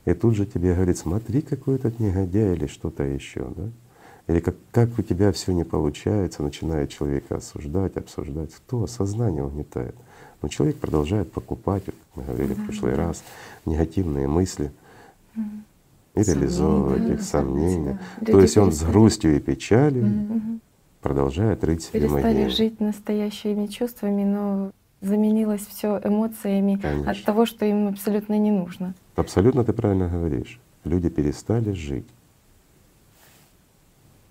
B: И тут же тебе говорит, смотри, какой этот негодяй или что-то еще, да? Или как, как у тебя все не получается, начинает человека осуждать, обсуждать. Кто? Сознание угнетает. Но человек продолжает покупать, как мы говорили в прошлый раз, негативные мысли и реализовывать их сомнения. То есть он с грустью и печалью продолжает рыть
C: Перестали могилу. жить настоящими чувствами, но заменилось все эмоциями Конечно. от того, что им абсолютно не нужно.
B: Абсолютно ты правильно говоришь. Люди перестали жить.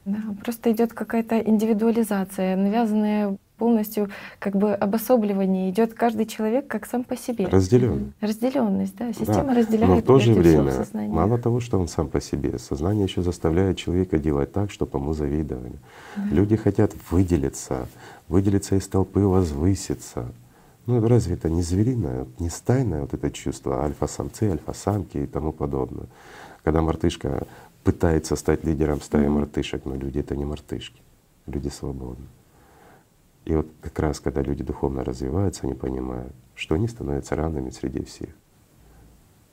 C: Да, просто идет какая-то индивидуализация, навязанная полностью как бы обособливание. Идет каждый человек как сам по себе.
B: Разделен.
C: Разделенность, да. Система да. разделяет.
B: Но в то же время, мало того, что он сам по себе, сознание еще заставляет человека делать так, чтобы ему завидовали. Да. Люди хотят выделиться, выделиться из толпы, возвыситься. Ну разве это не звериное, не стайное вот это чувство альфа-самцы, альфа-самки и тому подобное? Когда мартышка пытается стать лидером стаи mm-hmm. мартышек, но люди — это не мартышки. люди свободны. И вот как раз, когда люди духовно развиваются, они понимают, что они становятся равными среди всех.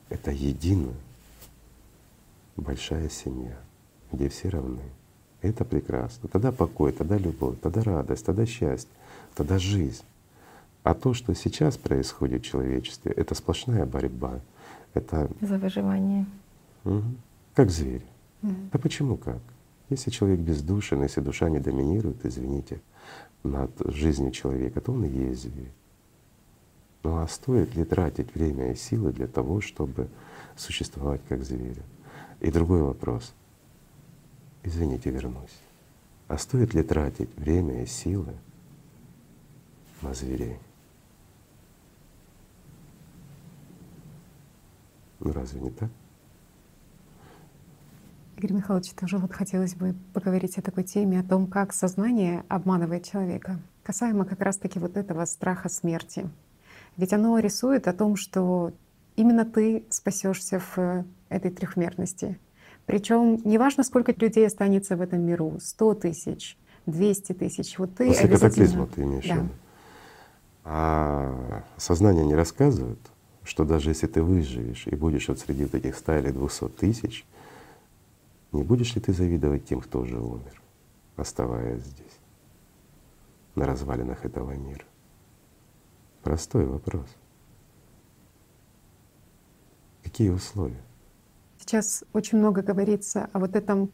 B: Это единая большая семья, где все равны. Это прекрасно. Тогда покой, тогда любовь, тогда радость, тогда счастье, тогда жизнь. А то, что сейчас происходит в человечестве, это сплошная борьба. Это
C: за выживание.
B: Угу. Как зверь. Угу. Да почему как? Если человек бездушен, если душа не доминирует, извините, над жизнью человека, то он и есть зверь. Ну а стоит ли тратить время и силы для того, чтобы существовать как зверь? И другой вопрос. Извините, вернусь. А стоит ли тратить время и силы на зверей? Ну разве не так?
A: Игорь Михайлович, тоже вот хотелось бы поговорить о такой теме, о том, как сознание обманывает человека, касаемо как раз-таки вот этого страха смерти. Ведь оно рисует о том, что именно ты спасешься в этой трехмерности. Причем неважно, сколько людей останется в этом миру, 100 тысяч, 200 тысяч, вот ты
B: После катаклизма ты имеешь в виду. А сознание не рассказывает, что даже если ты выживешь и будешь вот среди этих 100 или 200 тысяч, не будешь ли ты завидовать тем, кто уже умер, оставаясь здесь, на развалинах этого мира? Простой вопрос. Какие условия?
A: Сейчас очень много говорится о вот этом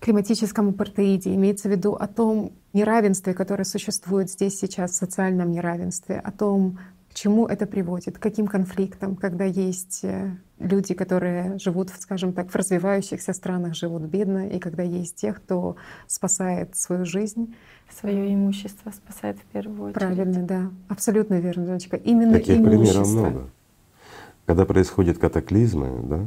A: климатическом апартеиде, имеется в виду о том неравенстве, которое существует здесь сейчас, социальном неравенстве, о том, к чему это приводит, к каким конфликтам, когда есть э, люди, которые живут, скажем так, в развивающихся странах, живут бедно, и когда есть те, кто спасает свою жизнь.
C: Свое имущество спасает в первую очередь.
A: Правильно, да. Абсолютно верно, Женечка. Именно
B: Таких
A: имущество.
B: примеров много. Когда происходят катаклизмы, да,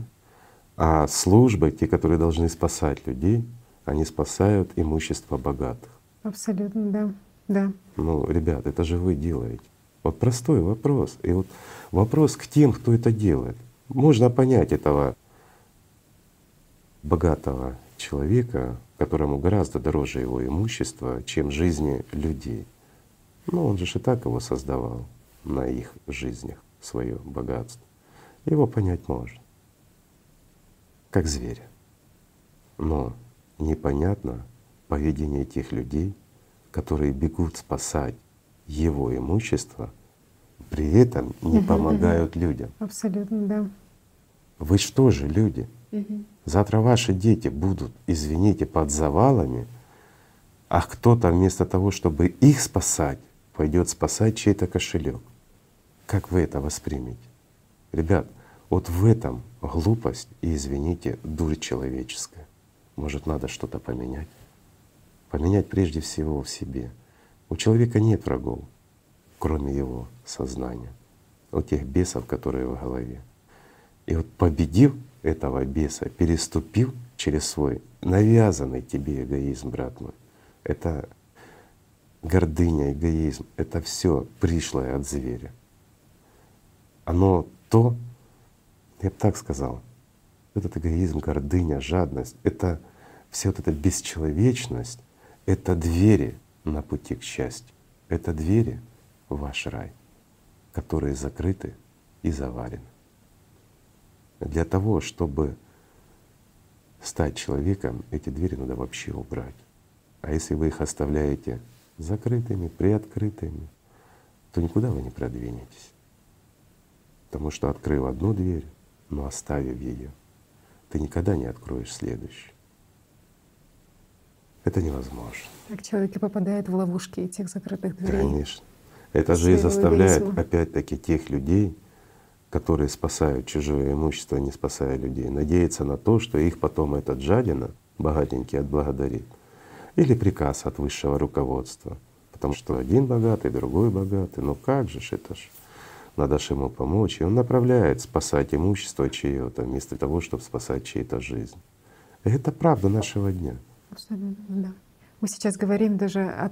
B: а службы, те, которые должны спасать людей, они спасают имущество богатых.
A: Абсолютно, да. да.
B: Ну, ребят, это же вы делаете. Вот простой вопрос. И вот вопрос к тем, кто это делает. Можно понять этого богатого человека, которому гораздо дороже его имущество, чем жизни людей. Ну, он же и так его создавал на их жизнях, свое богатство. Его понять можно, как зверя. Но непонятно поведение тех людей, которые бегут спасать его имущество, при этом не угу, помогают угу. людям.
A: Абсолютно, да.
B: Вы что же люди? Угу. Завтра ваши дети будут, извините, под завалами, а кто-то вместо того, чтобы их спасать, пойдет спасать чей-то кошелек. Как вы это воспримете? Ребят, вот в этом глупость и, извините, дурь человеческая. Может, надо что-то поменять? Поменять прежде всего в себе — у человека нет врагов, кроме его сознания, у тех бесов, которые в голове. И вот победив этого беса, переступив через свой навязанный тебе эгоизм, брат мой, это гордыня, эгоизм, это все пришлое от зверя. Оно то, я бы так сказал, этот эгоизм, гордыня, жадность, это вся вот эта бесчеловечность, это двери на пути к счастью. Это двери в ваш рай, которые закрыты и заварены. Для того, чтобы стать человеком, эти двери надо вообще убрать. А если вы их оставляете закрытыми, приоткрытыми, то никуда вы не продвинетесь. Потому что открыв одну дверь, но оставив ее, ты никогда не откроешь следующую. Это невозможно.
A: Так человек и попадает в ловушки этих закрытых дверей.
B: Конечно. Это же и заставляет опять-таки тех людей, которые спасают чужое имущество, не спасая людей, надеяться на то, что их потом этот жадина, богатенький, отблагодарит. Или приказ от высшего руководства. Потому что один богатый, другой богатый. Ну как же ж это ж? Надо же ему помочь. И он направляет спасать имущество чье-то вместо того, чтобы спасать чьи-то жизнь. И это правда нашего дня.
A: Абсолютно, да. Мы сейчас говорим даже о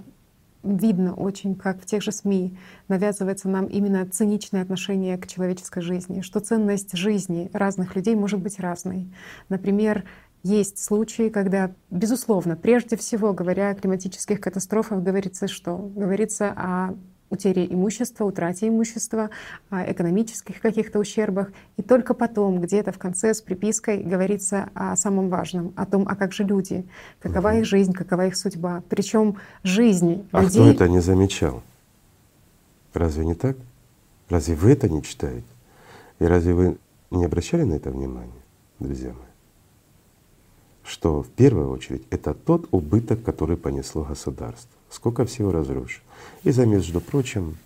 A: видно очень, как в тех же СМИ навязывается нам именно циничное отношение к человеческой жизни, что ценность жизни разных людей может быть разной. Например, есть случаи, когда, безусловно, прежде всего, говоря о климатических катастрофах, говорится что? Говорится о утере имущества, утрате имущества, о экономических каких-то ущербах. И только потом, где-то в конце с припиской, говорится о самом важном, о том, а как же люди, какова угу. их жизнь, какова их судьба. Причем жизнь
B: а
A: людей...
B: кто это не замечал? Разве не так? Разве вы это не читаете? И разве вы не обращали на это внимание, друзья мои? Что в первую очередь это тот убыток, который понесло государство. Сколько всего разрушено. И за, между прочим,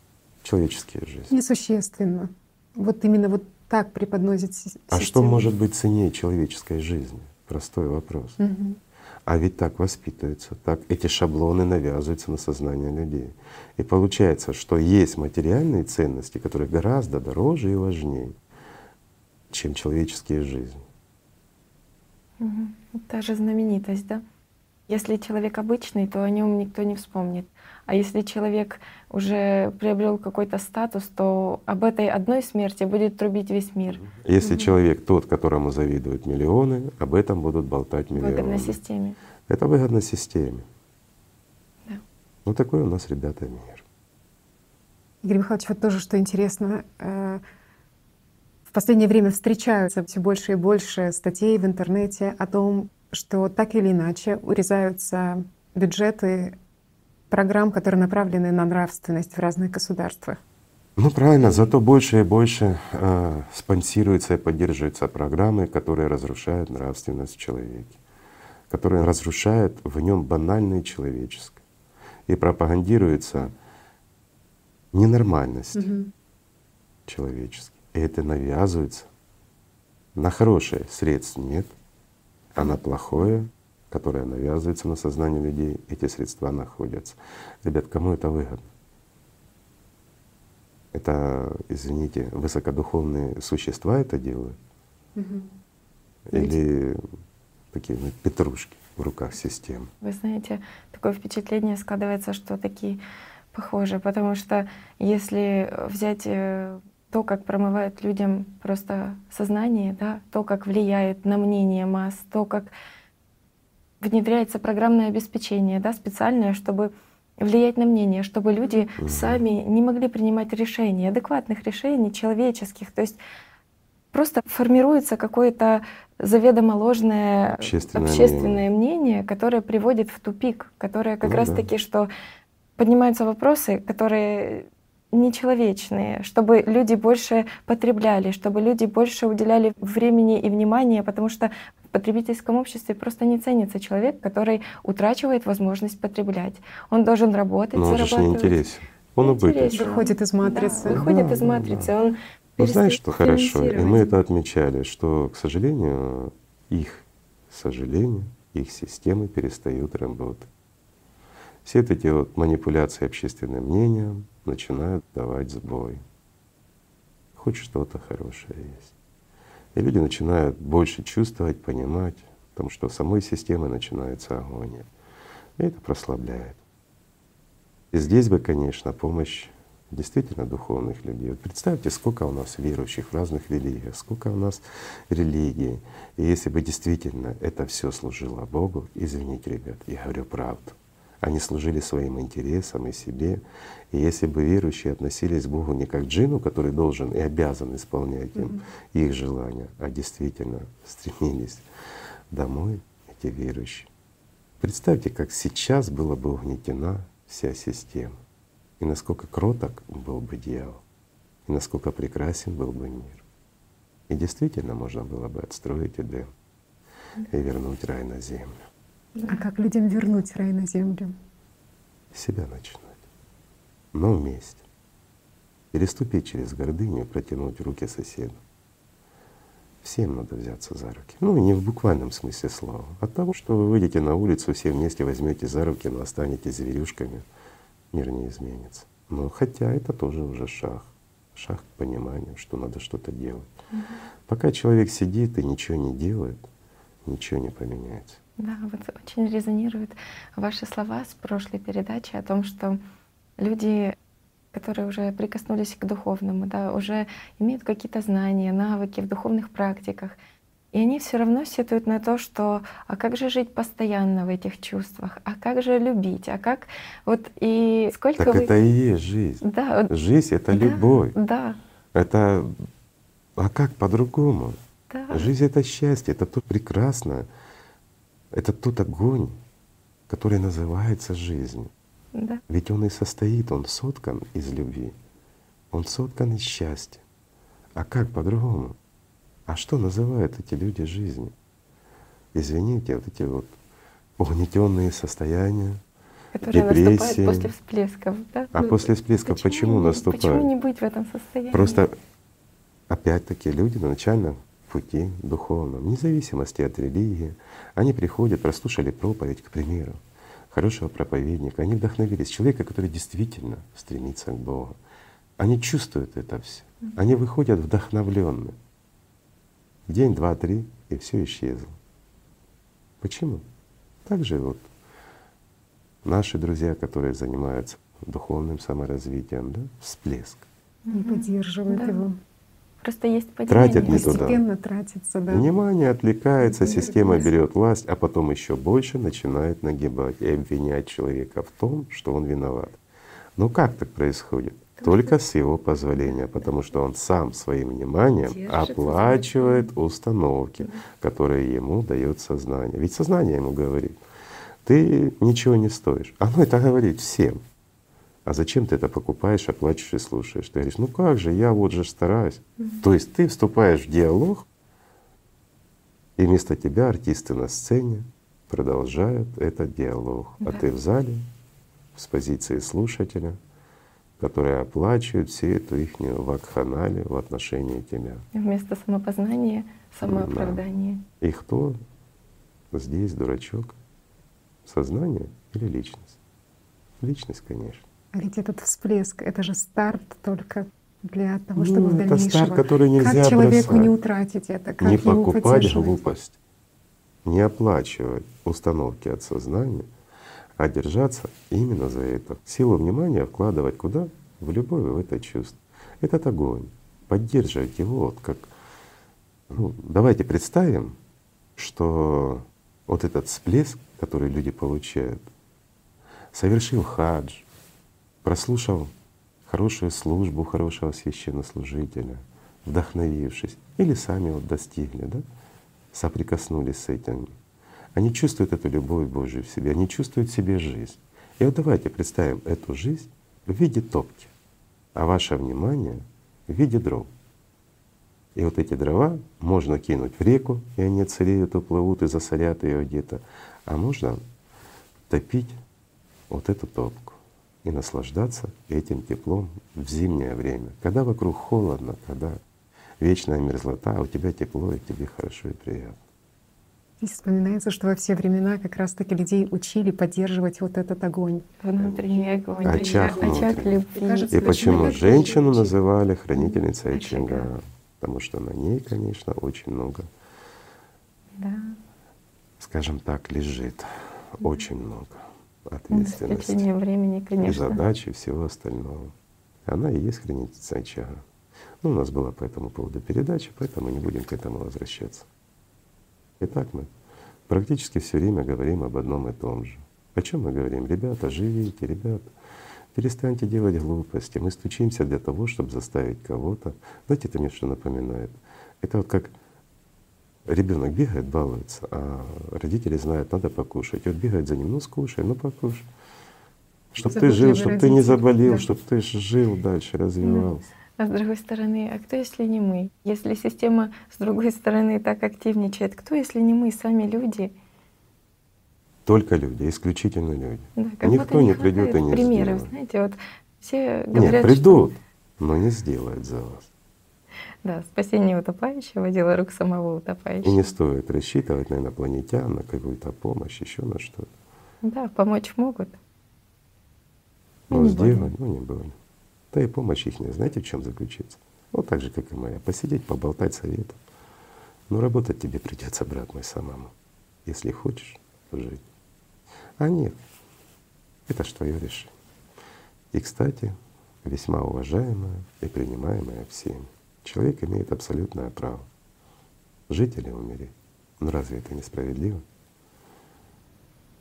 B: человеческие жизни.
A: Несущественно. Вот именно вот так преподносит система.
B: А что может быть ценнее человеческой жизни? Простой вопрос.
A: Угу.
B: А ведь так воспитываются, так эти шаблоны навязываются на сознание людей. И получается, что есть материальные ценности, которые гораздо дороже и важнее, чем человеческие жизни.
C: Угу. Та же знаменитость, да? Если человек обычный, то о нем никто не вспомнит. А если человек уже приобрел какой-то статус, то об этой одной смерти будет трубить весь мир.
B: Если угу. человек тот, которому завидуют миллионы, об этом будут болтать миллионы.
C: Выгодно системе.
B: Это выгодно системе.
C: Да.
B: Ну такой у нас, ребята, мир.
A: Игорь Михайлович, вот тоже что интересно, э, в последнее время встречаются все больше и больше статей в интернете о том, что так или иначе урезаются бюджеты программ, которые направлены на нравственность в разных государствах.
B: Ну правильно, зато больше и больше э, спонсируются и поддерживаются программы, которые разрушают нравственность в человеке, которые разрушают в нем банальное человеческое. И пропагандируется ненормальность угу. человеческая. Это навязывается. На хорошее средств нет, а на плохое, которое навязывается на сознание людей, эти средства находятся. Ребят, кому это выгодно? Это, извините, высокодуховные существа это делают?
A: Угу.
B: Или такие ну, петрушки в руках системы?
C: Вы знаете, такое впечатление складывается, что такие похожи, потому что если взять э, то, как промывает людям просто сознание, да, то, как влияет на мнение масс, то, как внедряется программное обеспечение, да, специальное, чтобы влиять на мнение, чтобы люди угу. сами не могли принимать решения, адекватных решений, человеческих. То есть просто формируется какое-то заведомо ложное
B: общественное,
C: общественное мнение. мнение, которое приводит в тупик, которое как ну, раз таки, что поднимаются вопросы, которые нечеловечные, чтобы люди больше потребляли, чтобы люди больше уделяли времени и внимания, потому что в потребительском обществе просто не ценится человек, который утрачивает возможность потреблять. Он должен работать,
B: Но он
C: зарабатывать.
B: же не интересен. Он убыточен.
A: Выходит из матрицы.
C: Да, выходит да, из матрицы. Да. Он
B: ну, знаешь, что хорошо, и мы это отмечали, что, к сожалению, их, к сожалению, их системы перестают работать. Все эти вот манипуляции общественным мнением, начинают давать сбой. Хоть что-то хорошее есть. И люди начинают больше чувствовать, понимать, потому что в самой системы начинается агония. И это прослабляет. И здесь бы, конечно, помощь действительно духовных людей. Вот представьте, сколько у нас верующих в разных религиях, сколько у нас религий. И если бы действительно это все служило Богу, извините, ребят, я говорю правду, они служили своим интересам и себе. И если бы верующие относились к Богу не как к джину, который должен и обязан исполнять им mm-hmm. их желания, а действительно стремились домой, эти верующие. Представьте, как сейчас была бы угнетена вся система, и насколько кроток был бы дьявол, и насколько прекрасен был бы мир. И действительно можно было бы отстроить Эдем и вернуть рай на землю.
A: А как людям вернуть рай на землю?
B: Себя начинать. Но вместе. Переступить через гордыню и протянуть руки соседу. Всем надо взяться за руки. Ну, не в буквальном смысле слова. От того, что вы выйдете на улицу, все вместе возьмете за руки, но останетесь зверюшками, мир не изменится. Но хотя это тоже уже шаг. Шаг к пониманию, что надо что-то делать. Угу. Пока человек сидит и ничего не делает, ничего не поменяется.
C: Да, вот очень резонируют ваши слова с прошлой передачи о том, что люди, которые уже прикоснулись к духовному, да, уже имеют какие-то знания, навыки в духовных практиках, И они все равно сетуют на то, что а как же жить постоянно в этих чувствах, а как же любить, а как вот и сколько
B: так
C: вы...
B: это и есть жизнь.
C: Да,
B: жизнь это
C: да,
B: любовь.
C: Да.
B: Это а как по-другому?
C: Да.
B: Жизнь это счастье, это то прекрасное, это тот огонь, который называется жизнью.
C: Да.
B: Ведь он и состоит, он соткан из любви, он соткан из счастья. А как по-другому? А что называют эти люди жизнью? Извините, вот эти вот угнетенные состояния,
C: Которые
B: депрессии.
C: наступают после всплесков, да?
B: А
C: Ну,
B: после всплесков почему,
C: не-
B: наступают?
C: Почему не быть в этом состоянии?
B: Просто опять-таки люди на начальном пути духовном, вне зависимости от религии, они приходят, прослушали проповедь, к примеру, хорошего проповедника, они вдохновились, человека, который действительно стремится к Богу. Они чувствуют это все. Они выходят вдохновленные. День, два, три, и все исчезло. Почему? Так же вот наши друзья, которые занимаются духовным саморазвитием, да, всплеск.
A: Не поддерживают
C: Да.
A: его.
C: Просто есть
B: Тратят
C: понимание.
B: не туда.
A: Постепенно тратится, да.
B: Внимание отвлекается, система
A: власть.
B: берет власть, а потом еще больше начинает нагибать и обвинять человека в том, что он виноват. Ну как так происходит? Только с его позволения, потому что он сам своим вниманием оплачивает установки, которые ему дает сознание. Ведь сознание ему говорит, ты ничего не стоишь. Оно это говорит всем. А зачем ты это покупаешь, оплачиваешь и слушаешь? Ты говоришь, ну как же, я вот же стараюсь. То есть ты вступаешь в диалог, и вместо тебя артисты на сцене продолжают этот диалог. А
C: Да.
B: ты в зале с позиции слушателя, который оплачивает всю эту их вакханалию в отношении тебя.
C: Вместо самопознания самооправдание.
B: И кто здесь дурачок? Сознание или личность? Личность, конечно.
A: А ведь этот всплеск — это же старт только для того, чтобы
B: Ну,
A: в
B: это
A: дальнейшем.
B: старт, который нельзя
A: Как человеку
B: бросать.
A: не утратить это? Как
B: не
A: его
B: покупать глупость, не оплачивать установки от сознания, а держаться именно за это. Силу внимания вкладывать куда? В любовь, в это чувство. Этот огонь. Поддерживать его вот как… Ну, давайте представим, что вот этот всплеск, который люди получают, совершив хадж, прослушав хорошую службу хорошего священнослужителя, вдохновившись, или сами вот достигли, да, соприкоснулись с этим. Они чувствуют эту любовь Божию в себе, они чувствуют в себе жизнь. И вот давайте представим эту жизнь в виде топки, а ваше внимание в виде дров. И вот эти дрова можно кинуть в реку, и они отсыреют, уплывут и засорят ее где-то. А можно топить вот эту топку и наслаждаться этим теплом в зимнее время, когда вокруг холодно, когда вечная мерзлота, а у тебя тепло, и тебе хорошо и приятно.
A: Здесь вспоминается, что во все времена как раз-таки людей учили поддерживать вот этот огонь.
C: Внутренний огонь.
B: Очаг
C: очаг
B: внутренний.
C: любви.
A: Кажется,
B: И почему женщину
A: очень-
B: называли хранительницей
C: Очага.
B: очага? Потому что на ней, конечно, очень много,
C: Да.
B: скажем так, лежит, очень много Ответственности.
C: течением времени,
B: и
C: конечно.
B: задачи, и всего остального. Она и есть хранительница очага. Ну, у нас была по этому поводу передача, поэтому не будем к этому возвращаться. Итак, мы практически все время говорим об одном и том же. О чем мы говорим? Ребята, живите, ребята, перестаньте делать глупости. Мы стучимся для того, чтобы заставить кого-то. Знаете, это мне что напоминает? Это вот как ребенок бегает, балуется, а родители знают, надо покушать. Вот бегает за ним, ну скушай, ну покушай. Чтоб ты жил, чтобы ты не заболел,
A: да.
B: чтобы ты жил дальше, развивался.
C: А с другой стороны, а кто, если не мы? Если система с другой стороны так активничает, кто, если не мы, сами люди?
B: Только люди, исключительно люди.
C: Да, как
B: Никто не придет и не
C: примеров,
B: сделает.
C: знаете, вот все
B: Нет,
C: говорят,
B: придут, но не сделают за вас.
C: Что да, спасение утопающего — дело рук самого
B: И
C: утопающего.
B: не стоит рассчитывать на инопланетян, на какую-то помощь, еще на что-то.
C: Да, помочь могут. Ну,
B: Но
C: не
B: сделать,
C: более.
B: ну не более. Да и помощь их не знаете, в чем заключится? Вот так же, как и моя. Посидеть, поболтать советом. Но работать тебе придется, брат мой, самому. Если хочешь жить. А нет, это ж твое решение. И, кстати, весьма уважаемое и принимаемое всеми. Человек имеет абсолютное право жить или умереть. Ну разве это несправедливо?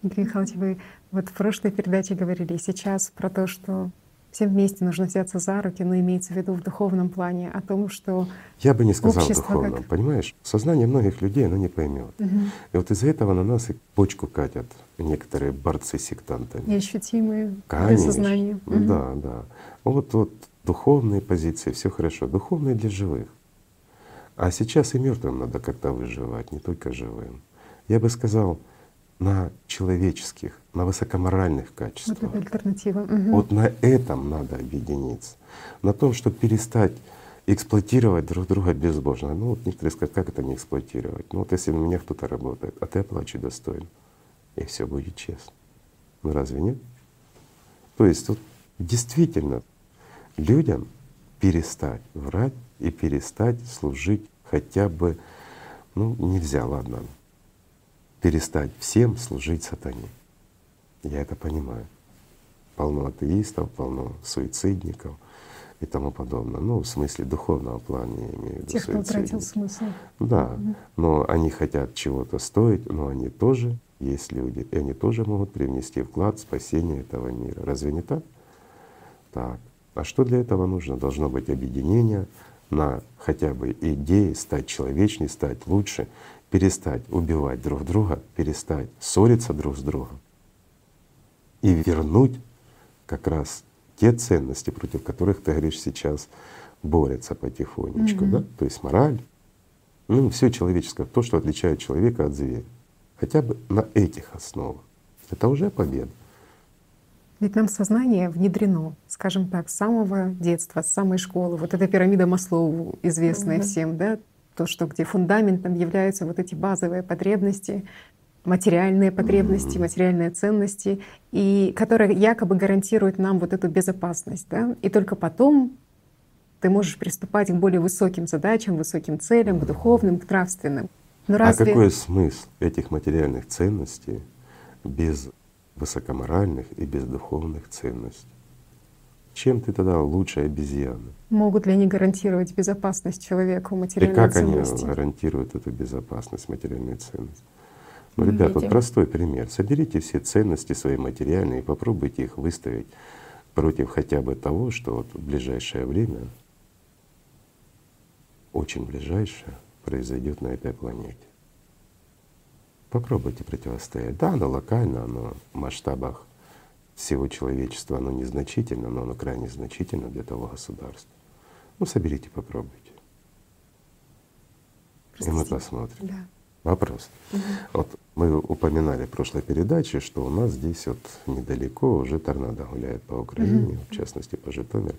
A: Игорь Михайлович, вы вот в прошлой передаче говорили сейчас про то, что всем вместе нужно взяться за руки, но имеется в виду в духовном плане, о том, что
B: Я бы не сказал
A: общество
B: духовном,
A: как-
B: понимаешь? Сознание многих людей оно не поймет.
A: Мгм.
B: И вот из-за этого на нас и почку катят некоторые борцы сектантами.
A: неощутимые
B: Конечно.
A: сознании. Мгм.
B: Да, да. Вот, вот духовные позиции, все хорошо. Духовные для живых. А сейчас и мертвым надо как-то выживать, не только живым. Я бы сказал, на человеческих, на высокоморальных
A: Вот
B: качествах.
A: это альтернатива. Мгм.
B: Вот на этом надо объединиться. На том, чтобы перестать эксплуатировать друг друга безбожно. Ну вот некоторые скажут, как это не эксплуатировать? Ну вот если у меня кто-то работает, а ты оплачивай достойно, и все будет честно. Ну разве нет? То есть вот действительно людям перестать врать и перестать служить хотя бы, ну нельзя, ладно, перестать всем служить сатане. Я это понимаю. Полно атеистов, полно суицидников и тому подобное. Ну, в смысле духовного плана я имею в виду.
A: Тех, кто утратил смысл.
B: Да, но они хотят чего-то стоить, но они тоже есть люди, и они тоже могут привнести вклад в спасение этого мира. Разве не так? Так. А что для этого нужно? Должно быть объединение на хотя бы идеи стать человечней, стать лучше, перестать убивать друг друга, перестать ссориться друг с другом и вернуть как раз те ценности, против которых ты говоришь сейчас борются потихонечку,
A: Мгм.
B: да? То есть мораль, ну все человеческое, то, что отличает человека от зверя. Хотя бы на этих основах. Это уже победа.
A: Ведь нам сознание внедрено, скажем так, с самого детства, с самой школы. Вот эта пирамида Маслоу, известная
C: Мгм.
A: всем, да, то, что где фундаментом являются вот эти базовые потребности, материальные потребности, материальные ценности, и которые якобы гарантируют нам вот эту безопасность. Да? И только потом ты можешь приступать к более высоким задачам, высоким целям, к духовным, к нравственным. Но разве
B: А какой смысл этих материальных ценностей без высокоморальных и без духовных ценностей? Чем ты тогда лучше обезьяны?
A: могут ли они гарантировать безопасность человеку
B: И
A: материальной
B: как они
A: ценности?
B: гарантируют эту безопасность, материальную ценность? Ну,
C: Мы
B: ребят, вот простой пример. Соберите все ценности свои материальные и попробуйте их выставить против хотя бы того, что вот в ближайшее время, очень ближайшее, произойдет на этой планете. Попробуйте противостоять. Да, оно локально, оно в масштабах всего человечества, оно незначительно, но оно крайне значительно для того государства. Ну, соберите, попробуйте. И мы
A: Простите.
B: посмотрим.
A: Да.
B: Вопрос.
A: Мгм.
B: Вот мы упоминали в прошлой передаче, что у нас здесь вот недалеко уже торнадо гуляет по Украине,
A: Мгм.
B: в частности по Житомиру.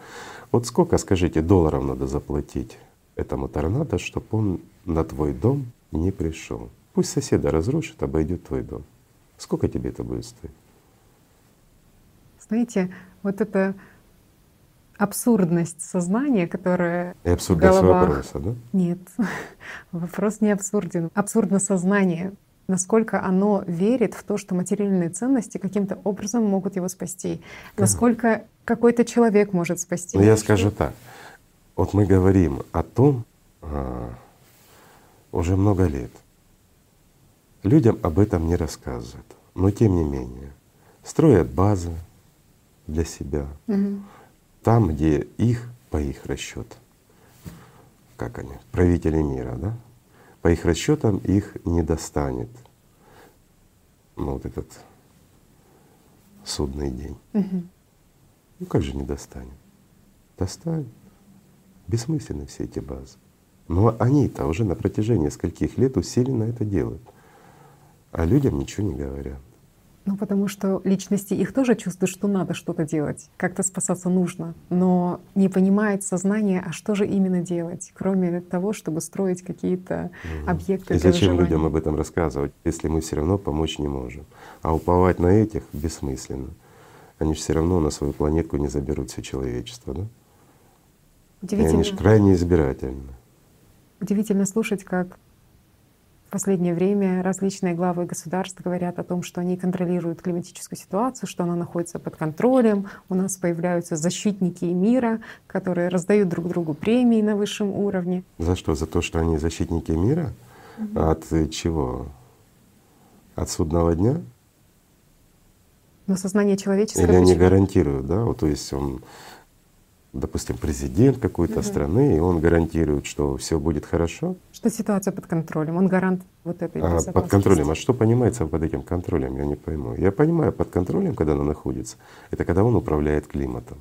B: Вот сколько, скажите, долларов надо заплатить этому торнадо, чтобы он на твой дом не пришел? Пусть соседа разрушит, обойдет твой дом. Сколько тебе это будет стоить?
A: Знаете, вот эта абсурдность сознания, которая
B: И
A: в
B: абсурдность
A: головах.
B: вопроса, да?
A: Нет, вопрос не абсурден. Абсурдно сознание, насколько оно верит в то, что материальные ценности каким-то образом могут его спасти, насколько какой-то человек может спасти.
B: Ну, я скажу так. Вот мы говорим о том а, уже много лет. Людям об этом не рассказывают. Но тем не менее, строят базы для себя,
A: Мгм.
B: там, где их, по их расчетам, как они, правители мира, да, по их расчетам их не достанет ну, вот этот судный день.
A: Мгм.
B: Ну как же не достанет? Достанет. Бессмысленны все эти базы. Но они-то уже на протяжении скольких лет усиленно это делают. А людям ничего не говорят.
A: Ну, потому что личности их тоже чувствуют, что надо что-то делать, как-то спасаться нужно, но не понимает сознание, а что же именно делать, кроме того, чтобы строить какие-то объекты
B: И зачем
A: выживания.
B: людям об этом рассказывать, если мы все равно помочь не можем? А уповать на этих бессмысленно. Они же все равно на свою планетку не заберут все человечество, да? И они же
A: Удивительно,
B: крайне избирательны.
A: удивительно слушать, как в последнее время различные главы государств говорят о том, что они контролируют климатическую ситуацию, что она находится под контролем. У нас появляются защитники мира, которые раздают друг другу премии на высшем уровне.
B: За что? За то, что они защитники мира? Угу. От чего? От судного дня?
A: Но сознание человеческое.
B: Или они гарантируют, да? Вот, то есть он, допустим, президент какой-то угу. страны, и он гарантирует, что все будет хорошо.
A: Что ситуация под контролем, он гарант вот этой а,
B: Под контролем. А что понимается под этим контролем? Я не пойму. Я понимаю под контролем, когда она находится, это когда он управляет климатом.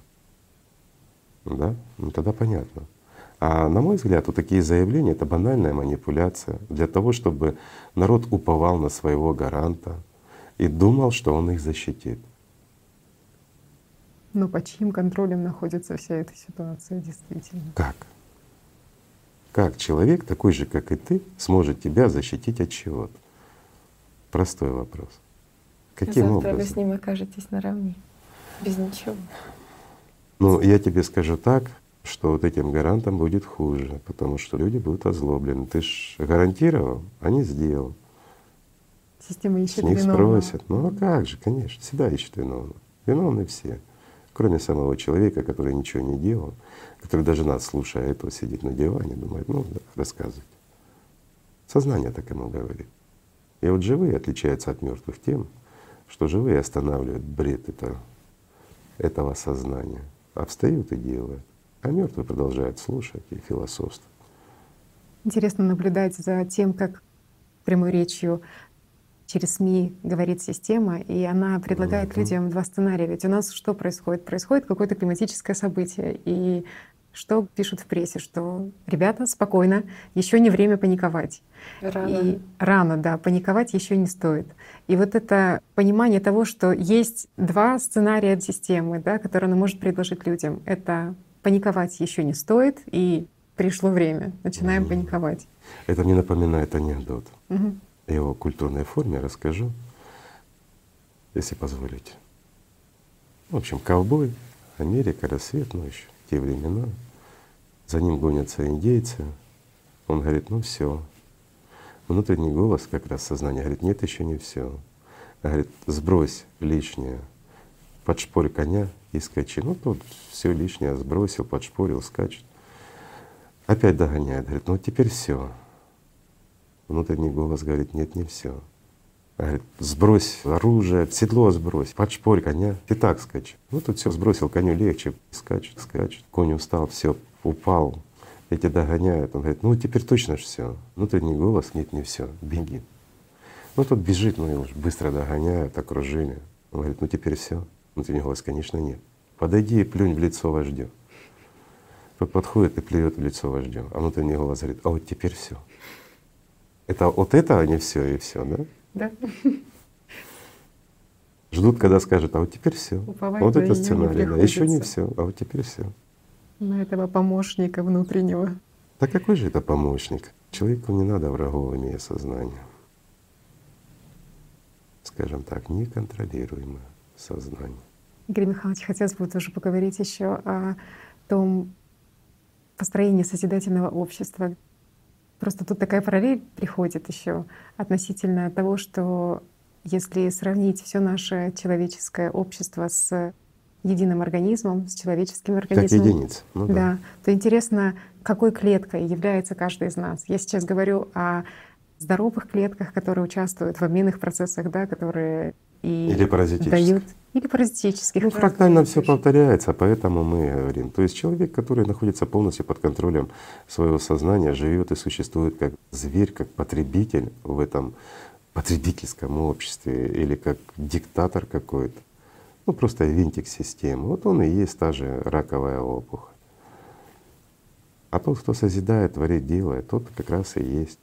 B: Да? Ну тогда понятно. А на мой взгляд, вот такие заявления — это банальная манипуляция для того, чтобы народ уповал на своего гаранта, и думал, что он их защитит.
A: Но под чьим контролем находится вся эта ситуация действительно?
B: Как? Как человек, такой же, как и ты, сможет тебя защитить от чего-то? Простой вопрос.
C: Каким Завтра образом? вы с ним окажетесь наравне, без ничего.
B: Ну, я тебе скажу так, что вот этим гарантам будет хуже, потому что люди будут озлоблены. Ты ж гарантировал, а не сделал.
A: Система ищет
B: С них виновного. спросят. Ну а как же, конечно, всегда ищут виновного. Виновны все. Кроме самого человека, который ничего не делал, который даже нас, слушая этого, сидит на диване, думает, ну да, рассказывать. Сознание так ему говорит. И вот живые отличаются от мертвых тем, что живые останавливают бред этого, этого сознания, а встают и делают. А мертвые продолжают слушать и философствовать.
A: Интересно наблюдать за тем, как прямой речью через СМИ говорит система, и она предлагает mm-hmm. людям два сценария. Ведь у нас что происходит? Происходит какое-то климатическое событие, и что пишут в прессе, что ребята, спокойно, еще не время паниковать.
C: Рано.
A: И рано, да, паниковать еще не стоит. И вот это понимание того, что есть два сценария системы, да, которые она может предложить людям. Это паниковать еще не стоит, и пришло время, начинаем mm. паниковать.
B: Это мне напоминает анекдот. Угу его культурной форме расскажу, если позволите. В общем, ковбой, Америка, рассвет, ну еще те времена. За ним гонятся индейцы. Он говорит, ну все. Внутренний голос, как раз сознание, говорит, нет, еще не все. Говорит, сбрось лишнее, подшпорь коня и скачи. Ну тут все лишнее сбросил, подшпорил, скачет. Опять догоняет, говорит, ну теперь все. Внутренний голос говорит, нет, не все. Говорит, сбрось оружие, седло сбрось, подшпорь коня, и так скачет. Ну тут все сбросил, коню легче, скачет, скачет. Конь устал, все, упал, эти догоняют. Он говорит, ну теперь точно все. Внутренний голос, нет, не все, беги. Ну тут бежит, ну его быстро догоняют, окружили. Он говорит, ну теперь все. Внутренний голос, конечно, нет. Подойди и плюнь в лицо вождю. Тот подходит и плюет в лицо вождю. А внутренний голос говорит, а вот теперь все. Это вот это, не все и все, да?
A: Да.
B: Ждут, когда скажут, а вот теперь все. вот это сценарий, да. Еще не все, а вот теперь все.
A: На этого помощника внутреннего.
B: Да какой же это помощник? Человеку не надо врагов, имея сознание. Скажем так, неконтролируемое сознание.
A: Игорь Михайлович, хотелось бы тоже поговорить еще о том построении созидательного общества, Просто тут такая параллель приходит еще относительно того, что если сравнить все наше человеческое общество с единым организмом, с человеческим организмом.
B: Как единиц.
A: Ну, да. да. То интересно, какой клеткой является каждый из нас. Я сейчас говорю о здоровых клетках, которые участвуют в обменных процессах, да, которые и
B: Или
A: дают или паразитических.
B: Ну, фрактально все повторяется, поэтому мы говорим. То есть человек, который находится полностью под контролем своего сознания, живет и существует как зверь, как потребитель в этом потребительском обществе или как диктатор какой-то, ну просто винтик системы. Вот он и есть та же раковая опухоль. А тот, кто созидает, творит, делает, тот как раз и есть,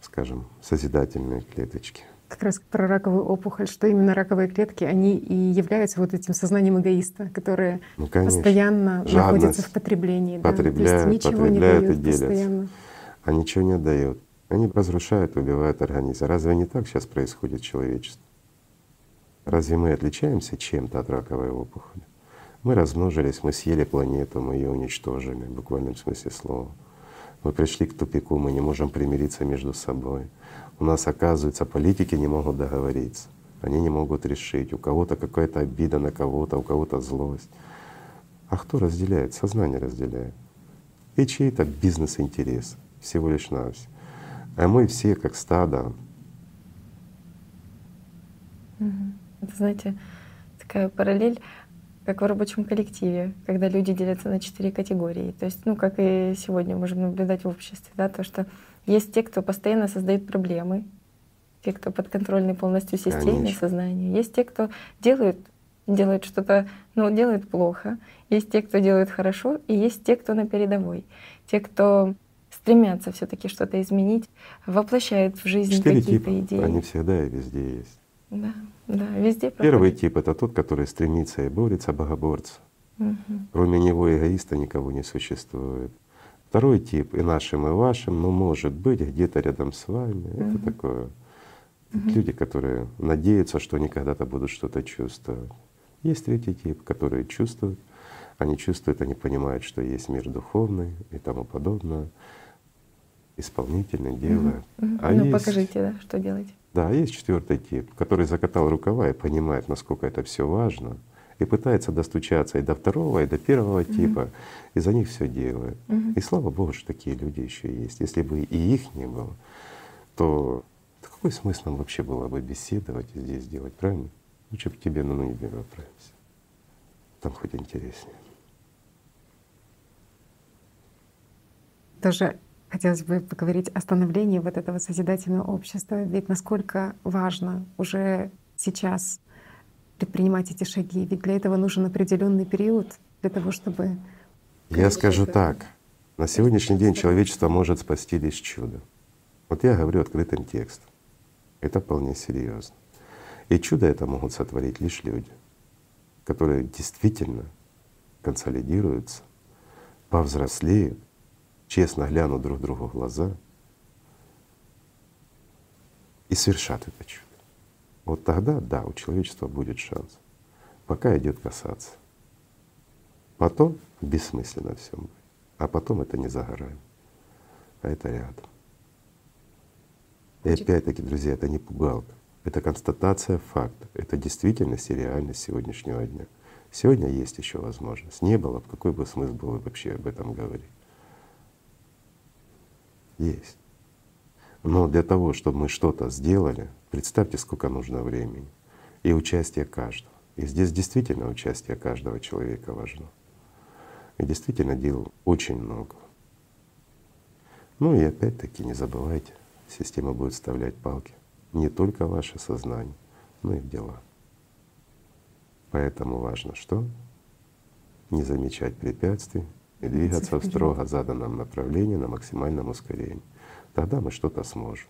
B: скажем, созидательные клеточки
A: как раз про раковую опухоль, что именно раковые клетки, они и являются вот этим сознанием эгоиста, которые ну, постоянно Жадность. находятся в потреблении.
B: Потребляют, да? ничего потребляют не дают и делят. Постоянно. А ничего не отдают. Они разрушают, убивают организм. Разве не так сейчас происходит человечество? Разве мы отличаемся чем-то от раковой опухоли? Мы размножились, мы съели планету, мы ее уничтожили, в буквальном смысле слова. Мы пришли к тупику, мы не можем примириться между собой. У нас, оказывается, политики не могут договориться, они не могут решить. У кого-то какая-то обида на кого-то, у кого-то злость. А кто разделяет? Сознание разделяет. И чей-то бизнес-интерес, всего лишь навсего. А мы все как стадо.
C: Это, знаете, такая параллель, как в рабочем коллективе, когда люди делятся на четыре категории. То есть, ну, как и сегодня можем наблюдать в обществе, да, то, что есть те, кто постоянно создает проблемы, те, кто подконтрольны полностью системе, Конечно. сознанию. Есть те, кто делают, делают что-то, ну, делают плохо. Есть те, кто делают хорошо, и есть те, кто на передовой. Те, кто стремятся все-таки что-то изменить, воплощают в жизнь какие-то идеи.
B: Они всегда и везде есть.
C: Да, да, везде.
B: Проходит. Первый тип это тот, который стремится и борется, богоборца. Угу. Кроме него эгоиста никого не существует. Второй тип и нашим, и вашим, ну может быть где-то рядом с вами. Угу. Это такое Угу. Люди, которые надеются, что они когда-то будут что-то чувствовать. Есть третий тип, которые чувствуют, они чувствуют, они понимают, что есть мир духовный и тому подобное. Исполнительный делает.
C: Угу. А ну есть, покажите, да, что делать.
B: Да, есть четвертый тип, который закатал рукава и понимает, насколько это все важно, и пытается достучаться и до второго, и до первого угу. типа, и за них все делает. Угу. И слава Богу, что такие люди еще есть. Если бы и их не было, то какой смысл нам вообще было бы беседовать и здесь делать, правильно? Лучше бы тебе на небе отправимся. Там хоть интереснее.
A: Тоже хотелось бы поговорить о становлении вот этого созидательного общества. Ведь насколько важно уже сейчас предпринимать эти шаги. Ведь для этого нужен определенный период для того, чтобы...
B: Я скажу так. На сегодняшний день человечество может спасти лишь чудо. Вот я говорю открытым текстом. Это вполне серьезно. И чудо это могут сотворить лишь люди, которые действительно консолидируются, повзрослеют, честно глянут друг другу в глаза и совершат это чудо. Вот тогда, да, у человечества будет шанс. Пока идет касаться. Потом бессмысленно все будет. А потом это не за горами, а это рядом. И опять-таки, друзья, это не пугалка, это констатация факта, это действительность и реальность сегодняшнего дня. Сегодня есть еще возможность. Не было, какой бы смысл был вообще об этом говорить? Есть. Но для того, чтобы мы что-то сделали, представьте, сколько нужно времени и участие каждого. И здесь действительно участие каждого человека важно. И действительно дел очень много. Ну и опять-таки не забывайте, система будет вставлять палки не только в ваше сознание, но и в дела. Поэтому важно что? Не замечать препятствий и двигаться в строго заданном направлении на максимальном ускорении. Тогда мы что-то сможем.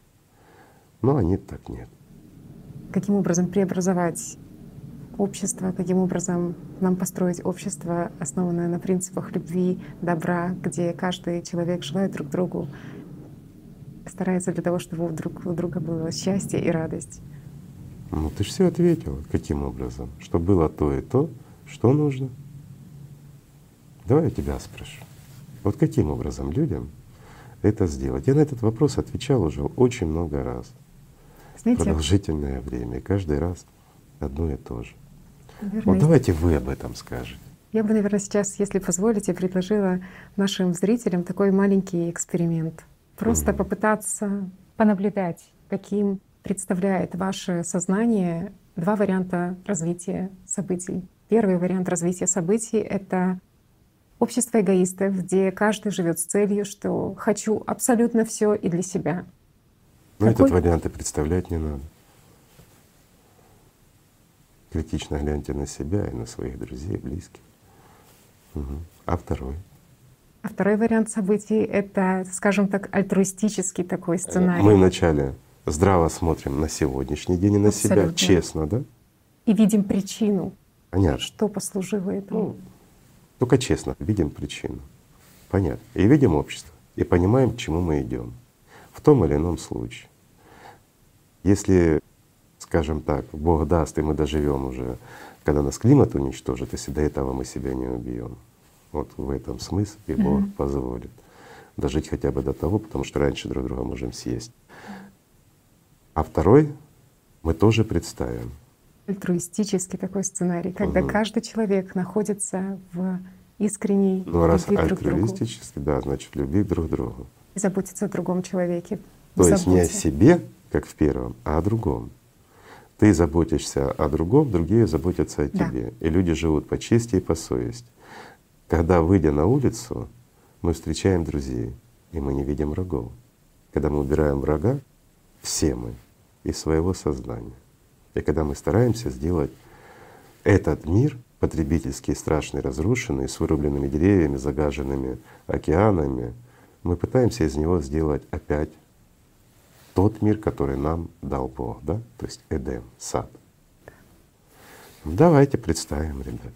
B: Но они так нет.
A: Каким образом преобразовать общество, каким образом нам построить общество, основанное на принципах любви, добра, где каждый человек желает друг другу старается для того, чтобы у друг у друга было счастье и радость.
B: Ну ты же все ответила. Каким образом? Что было то и то, что нужно. Давай я тебя спрошу. Вот каким образом людям это сделать? Я на этот вопрос отвечал уже очень много раз. Знаете, продолжительное время. И каждый раз одно и то же. Наверное, вот давайте вы об этом скажете.
A: Я бы, наверное, сейчас, если позволите, предложила нашим зрителям такой маленький эксперимент — Просто попытаться понаблюдать, каким представляет ваше сознание два варианта развития событий. Первый вариант развития событий — это общество эгоистов, где каждый живет с целью, что хочу абсолютно все и для себя.
B: Но Какой... этот вариант и представлять не надо. Критично гляньте на себя и на своих друзей, близких. Угу. А второй —
A: а второй вариант событий — это, скажем так, альтруистический такой сценарий.
B: Мы вначале здраво смотрим на сегодняшний день и на Абсолютно. себя, честно, да?
A: И видим причину,
B: Понятно.
A: что послужило этому. Ну,
B: только честно, видим причину. Понятно. И видим общество, и понимаем, к чему мы идем в том или ином случае. Если, скажем так, Бог даст, и мы доживем уже, когда нас климат уничтожит, если до этого мы себя не убьем, вот в этом смысл его mm-hmm. позволит дожить хотя бы до того, потому что раньше друг друга можем съесть. А второй мы тоже представим.
A: Альтруистический такой сценарий, когда угу. каждый человек находится в искренней
B: ну, раз любви друг к другу. да, значит любви друг к другу.
A: И заботиться о другом человеке.
B: То есть не о себе, как в первом, а о другом. Ты заботишься о другом, другие заботятся о
A: Да.
B: тебе. И люди живут по чести и по совести. Когда, выйдя на улицу, мы встречаем друзей, и мы не видим врагов. Когда мы убираем врага, все мы из своего сознания. И когда мы стараемся сделать этот мир потребительский, страшный, разрушенный, с вырубленными деревьями, загаженными океанами, мы пытаемся из него сделать опять тот мир, который нам дал Бог, да? То есть Эдем, сад. Давайте представим, ребят.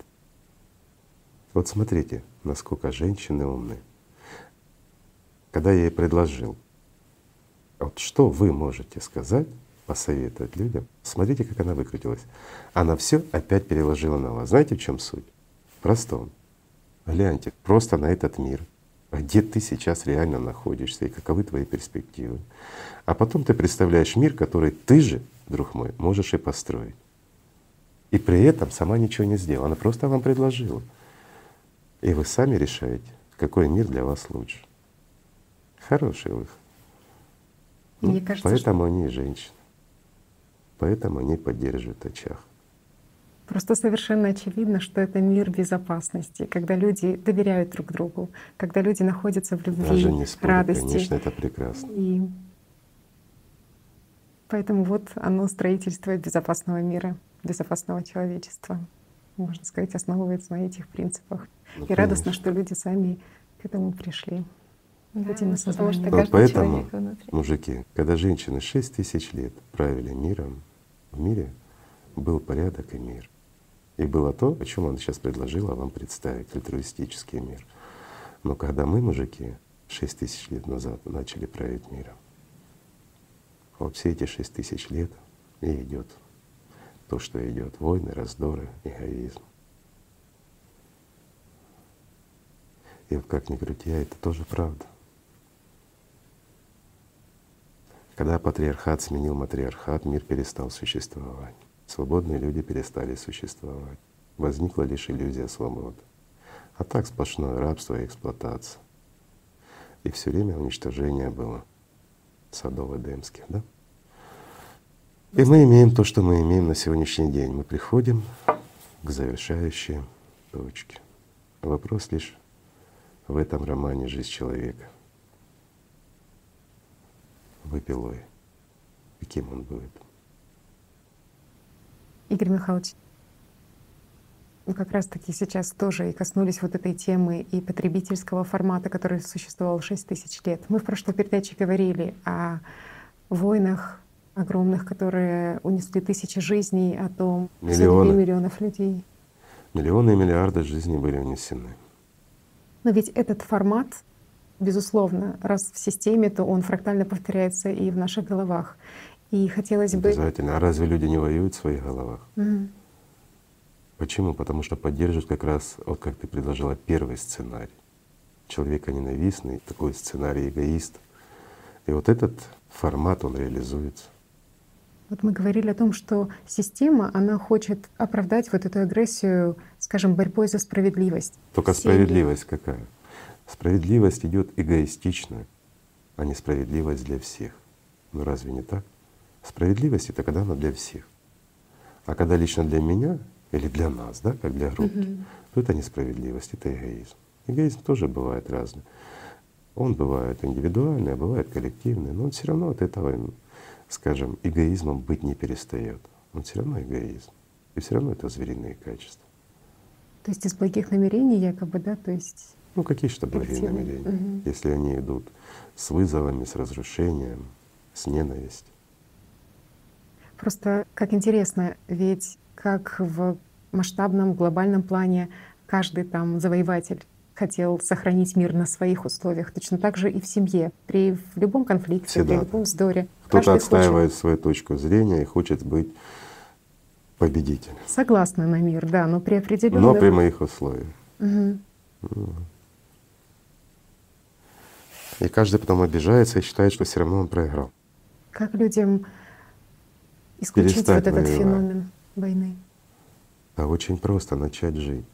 B: Вот смотрите, насколько женщины умны. Когда я ей предложил, вот что вы можете сказать, посоветовать людям, смотрите, как она выкрутилась. Она все опять переложила на вас. Знаете, в чем суть? В простом. Гляньте просто на этот мир, где ты сейчас реально находишься и каковы твои перспективы. А потом ты представляешь мир, который ты же, друг мой, можешь и построить. И при этом сама ничего не сделала, она просто вам предложила. И вы сами решаете, какой мир для вас лучше. Хороший выход. Ну,
A: Мне кажется,
B: Поэтому они и женщины. Поэтому они поддерживают очаг.
A: Просто совершенно очевидно, что это мир безопасности, когда люди доверяют друг другу, когда люди находятся в любви,
B: Даже не спорю,
A: радости.
B: конечно, это прекрасно.
A: И поэтому вот оно строительство безопасного мира, безопасного человечества, можно сказать, основывается на этих принципах.
B: Ну,
A: И радостно,
B: конечно.
A: что люди сами к этому пришли.
C: Да,
A: этим
C: потому что каждый
B: поэтому, мужики, когда женщины шесть тысяч лет правили миром, в мире был порядок и мир. И было то, о чем он сейчас предложила вам представить, альтруистический мир. Но когда мы, мужики, шесть тысяч лет назад начали править миром, вот все эти шесть тысяч лет и идет то, что идет, войны, раздоры, эгоизм. И вот как ни крути, а это тоже правда. Когда патриархат сменил матриархат, мир перестал существовать. Свободные люди перестали существовать. Возникла лишь иллюзия свободы. А так сплошное рабство и эксплуатация. И все время уничтожение было садов Эдемских, да? И мы имеем то, что мы имеем на сегодняшний день. Мы приходим к завершающей точке. Вопрос лишь в этом романе «Жизнь человека». Выпилой. Каким он будет?
A: Игорь Михайлович, вы как раз-таки сейчас тоже и коснулись вот этой темы и потребительского формата, который существовал 6 тысяч лет. Мы в прошлой передаче говорили о войнах огромных, которые унесли тысячи жизней, о том,
B: Миллионы.
A: миллионов людей.
B: Миллионы и миллиарды жизней были унесены.
A: Но ведь этот формат, безусловно, раз в системе, то он фрактально повторяется и в наших головах. И хотелось бы...
B: Обязательно. А разве люди не воюют в своих головах?
A: Мгм.
B: Почему? Потому что поддерживают как раз, вот как ты предложила, первый сценарий. Человека ненавистный, такой сценарий эгоист. И вот этот формат, он реализуется.
A: Вот мы говорили о том, что система, она хочет оправдать вот эту агрессию, скажем, борьбой за справедливость.
B: Только
A: в семье.
B: справедливость какая? Справедливость идет эгоистично, а не справедливость для всех. Ну разве не так? Справедливость это когда она для всех. А когда лично для меня или для нас, да, как для группы, то это несправедливость, это эгоизм. Эгоизм тоже бывает разный. Он бывает индивидуальный, а бывает коллективный, но он все равно от этого, скажем, эгоизмом быть не перестает. Он все равно эгоизм. И все равно это звериные качества.
A: То есть из благих намерений якобы, да, то есть
B: Ну какие что благие намерения,
A: Мгм.
B: если они идут с вызовами, с разрушением, с ненавистью.
A: Просто как интересно, ведь как в масштабном глобальном плане каждый там завоеватель хотел сохранить мир на своих условиях, точно так же и в семье, при в любом конфликте,
B: Всегда
A: при любом вздоре.
B: Кто-то отстаивает свою точку зрения и хочет быть победителем,
A: хочет согласны на мир, да, но при определенных
B: но при моих условиях.
A: Мгм.
B: И каждый потом обижается и считает, что все равно он проиграл.
A: Как людям исключить
B: Перестать
A: вот этот
B: воевать.
A: феномен войны?
B: А очень просто начать жить.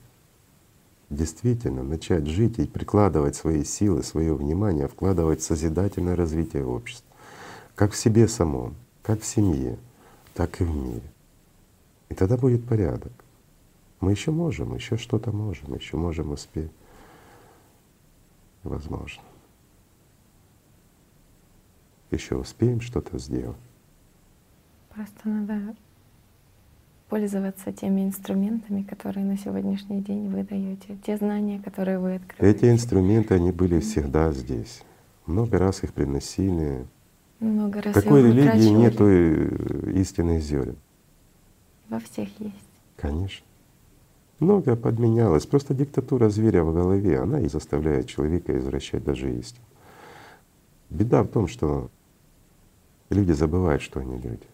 B: Действительно, начать жить и прикладывать свои силы, свое внимание, вкладывать в созидательное развитие общества. как в себе самом, как в семье, так и в мире. И тогда будет порядок. Мы еще можем, еще что-то можем, еще можем успеть. Возможно. Еще успеем что-то сделать.
C: Просто надо пользоваться теми инструментами, которые на сегодняшний день вы даете, те знания, которые вы открываете.
B: Эти инструменты, они были всегда здесь. Много раз их приносили.
C: Много раз
B: Какой религии нету истинных зерен?
C: Во всех есть.
B: Конечно. Многое подменялось. Просто диктатура зверя в голове, она и заставляет человека извращать даже истину. Беда в том, что люди забывают, что они люди.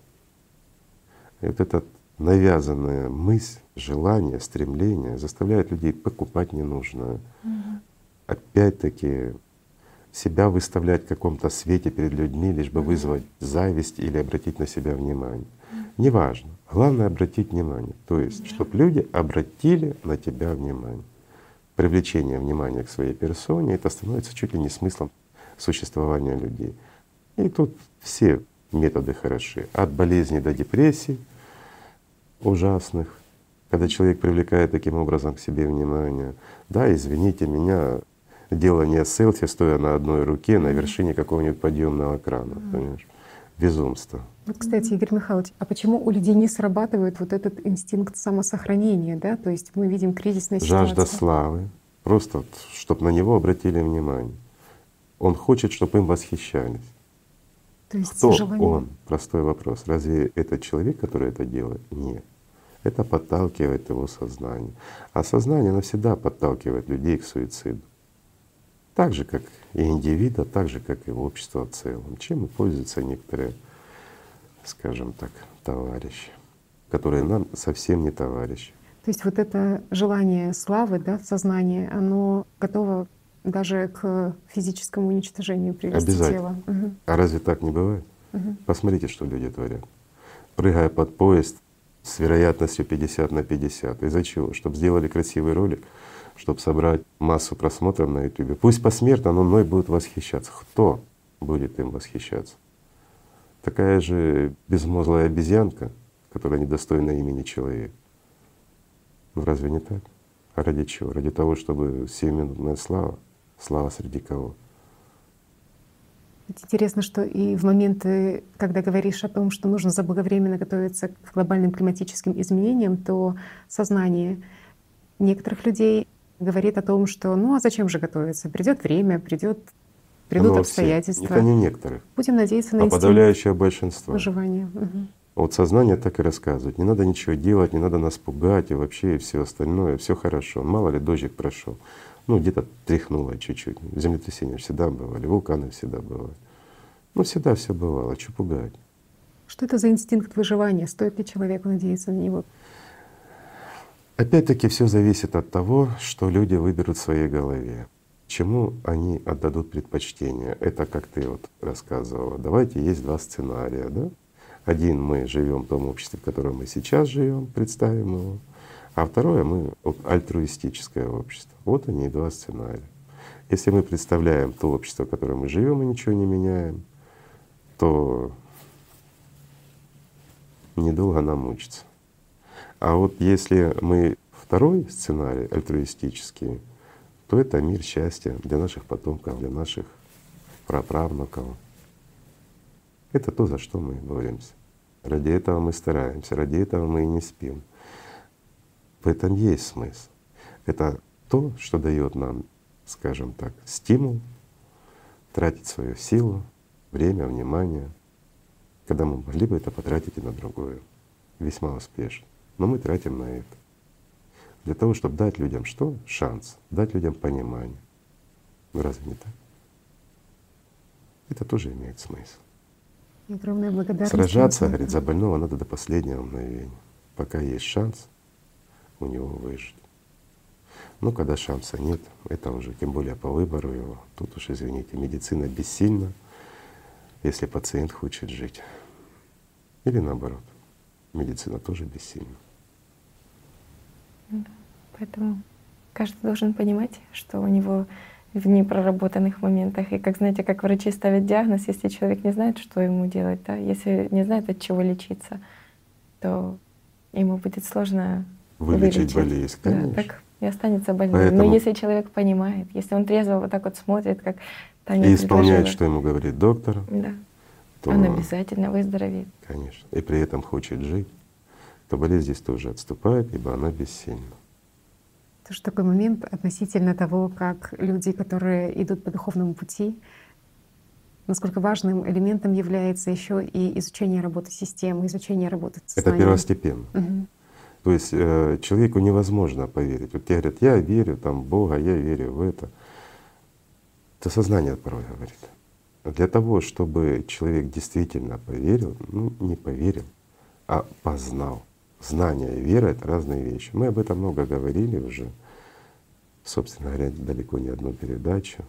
B: И вот эта навязанная мысль, желание, стремление заставляет людей покупать ненужное. Угу. Опять-таки себя выставлять в каком-то свете перед людьми, лишь бы вызвать зависть или обратить на себя внимание. Неважно. Главное обратить внимание. То есть, чтобы люди обратили на тебя внимание. Привлечение внимания к своей персоне это становится чуть ли не смыслом существования людей. И тут все методы хороши. От болезни до депрессии ужасных, когда человек привлекает таким образом к себе внимание. Да, извините меня, дело не селфи, стоя на одной руке на вершине какого-нибудь подъемного крана, понимаешь? Безумство.
A: Вот, кстати, Игорь Михайлович, а почему у людей не срабатывает вот этот инстинкт самосохранения, да? То есть мы видим кризисные
B: ситуации. Жажда славы, просто вот, чтобы на него обратили внимание. Он хочет, чтобы им восхищались.
A: То есть
B: Кто
A: желание...
B: он? Простой вопрос. Разве это человек, который это делает? Нет. Это подталкивает его сознание. А сознание навсегда подталкивает людей к суициду. Так же, как и индивида, так же, как и общество в целом. Чем и пользуются некоторые скажем так, товарищи, которые нам совсем не товарищи.
A: То есть вот это желание славы, да, сознание, оно готово даже к физическому уничтожению привести тело. Угу.
B: А разве так не бывает?
A: Угу.
B: Посмотрите, что люди творят. Прыгая под поезд с вероятностью 50 на 50. Из-за чего? Чтобы сделали красивый ролик, чтобы собрать массу просмотров на YouTube. Пусть посмертно, но мной будут восхищаться. Кто будет им восхищаться? такая же безмозглая обезьянка, которая недостойна имени человека. Ну разве не так? А ради чего? Ради того, чтобы семиминутная слава, слава среди кого?
A: Интересно, что и в моменты, когда говоришь о том, что нужно заблаговременно готовиться к глобальным климатическим изменениям, то сознание некоторых людей говорит о том, что ну а зачем же готовиться? Придет время, придет Придут
B: Но
A: обстоятельства.
B: Все, не некоторых.
A: Будем надеяться на
B: а подавляющее большинство.
A: Выживание. Угу.
B: Вот сознание так и рассказывает. Не надо ничего делать, не надо нас пугать и вообще и все остальное, все хорошо. Мало ли дождик прошел. Ну, где-то тряхнуло чуть-чуть. Землетрясения всегда бывали, вулканы всегда бывали. Ну, всегда все бывало. Что пугать?
A: Что это за инстинкт выживания? Стоит ли человеку надеяться на него?
B: Опять-таки все зависит от того, что люди выберут в своей голове. Чему они отдадут предпочтение? Это как ты вот рассказывала. Давайте есть два сценария, да? Один мы живем в том обществе, в котором мы сейчас живем, представим его, а второе мы альтруистическое общество. Вот они и два сценария. Если мы представляем то общество, в котором мы живем и ничего не меняем, то недолго нам мучиться. А вот если мы второй сценарий альтруистический, то это мир счастья для наших потомков, для наших праправнуков. Это то, за что мы боремся. Ради этого мы стараемся, ради этого мы и не спим. В этом есть смысл. Это то, что дает нам, скажем так, стимул тратить свою силу, время, внимание, когда мы могли бы это потратить и на другое, весьма успешно. Но мы тратим на это для того, чтобы дать людям что? Шанс, дать людям понимание. Ну разве не так? Это тоже имеет смысл.
A: Огромная благодарность.
B: Сражаться, говорит, за больного надо до последнего мгновения. Пока есть шанс у него выжить. Но когда шанса нет, это уже тем более по выбору его. Тут уж, извините, медицина бессильна, если пациент хочет жить. Или наоборот, медицина тоже бессильна.
C: Поэтому каждый должен понимать, что у него в непроработанных моментах. И как знаете, как врачи ставят диагноз, если человек не знает, что ему делать, да, если не знает, от чего лечиться, то ему будет сложно
B: вылечить, вылечить. болезнь, конечно.
C: Да, так и останется больным. Поэтому... Но если человек понимает, если он трезво вот так вот смотрит, как
B: Таня И исполняет, что ему говорит доктор,
C: да. то он обязательно выздоровеет.
B: Конечно. И при этом хочет жить, то болезнь здесь тоже отступает, ибо она бессильна.
A: Тоже такой момент относительно того, как люди, которые идут по духовному пути, насколько важным элементом является еще и изучение работы системы, изучение работы
B: сознания. Это первостепенно. Угу. То есть э, человеку невозможно поверить. Вот тебе говорят, я верю там в Бога, я верю в это. Это сознание порой говорит. Для того, чтобы человек действительно поверил, ну не поверил, а познал. Знание и вера — это разные вещи. Мы об этом много говорили уже, собственно говоря, далеко не одну передачу.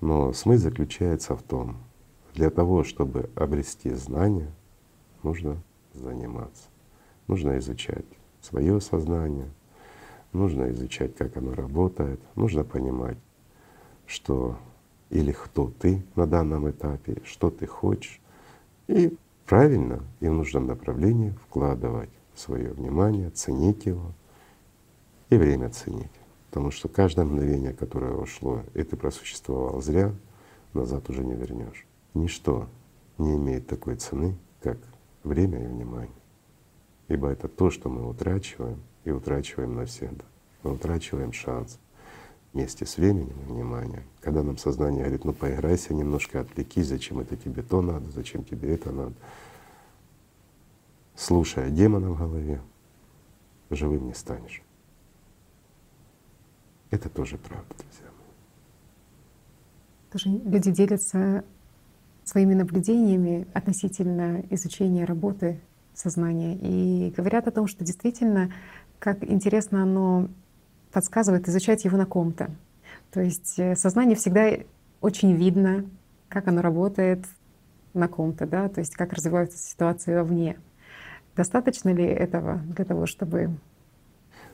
B: Но смысл заключается в том, для того, чтобы обрести знания, нужно заниматься. Нужно изучать свое сознание, нужно изучать, как оно работает, нужно понимать, что или кто ты на данном этапе, что ты хочешь, и правильно и в нужном направлении вкладывать свое внимание, ценить его и время ценить. Потому что каждое мгновение, которое ушло, и ты просуществовал зря, назад уже не вернешь. Ничто не имеет такой цены, как время и внимание. Ибо это то, что мы утрачиваем и утрачиваем навсегда. Мы утрачиваем шанс вместе с временем и вниманием. Когда нам сознание говорит, ну поиграйся немножко, отвлекись, зачем это тебе то надо, зачем тебе это надо. Слушая демона в голове, живым не станешь. Это тоже правда, друзья
A: мои. Тоже люди делятся своими наблюдениями относительно изучения работы сознания и говорят о том, что действительно, как интересно оно подсказывает изучать его на ком-то. То есть э, сознание всегда очень видно, как оно работает на ком-то, да, то есть как развиваются ситуации вовне. Достаточно ли этого для того, чтобы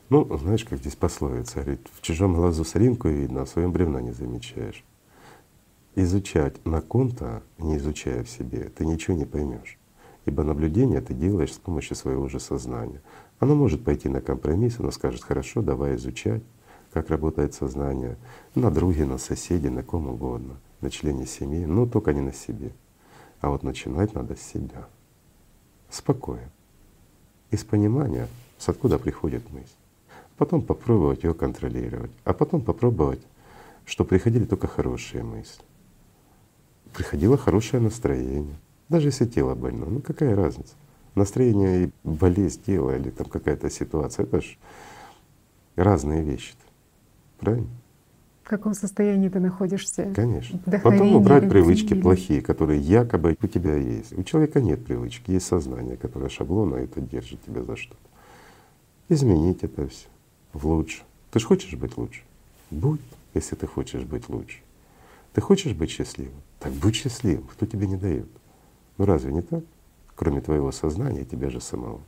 B: ну, знаешь, как здесь пословица говорит, в чужом глазу соринку видно, а в своем бревна не замечаешь. Изучать на ком-то, не изучая в себе, ты ничего не поймешь. Ибо наблюдение ты делаешь с помощью своего же сознания. Оно может пойти на компромисс, оно скажет, хорошо, давай изучать, как работает сознание, на друге, на соседе, на ком угодно, на члене семьи, но только не на себе. А вот начинать надо с себя. Спокойно. Из понимания, с откуда приходит мысль. Потом попробовать ее контролировать, а потом попробовать, что приходили только хорошие мысли. Приходило хорошее настроение. Даже если тело больно, ну какая разница? Настроение и болезнь тела или там какая-то ситуация, это же разные вещи. -то. Правильно?
A: В каком состоянии ты находишься?
B: Конечно. Потом убрать привычки плохие, которые якобы у тебя есть. У человека нет привычки, есть сознание, которое шаблона это держит тебя за что-то. Изменить это все в лучше. Ты же хочешь быть лучше? Будь, если ты хочешь быть лучше. Ты хочешь быть счастливым? Так будь счастливым. Кто тебе не дает? Ну разве не так? Кроме твоего сознания тебя же самого.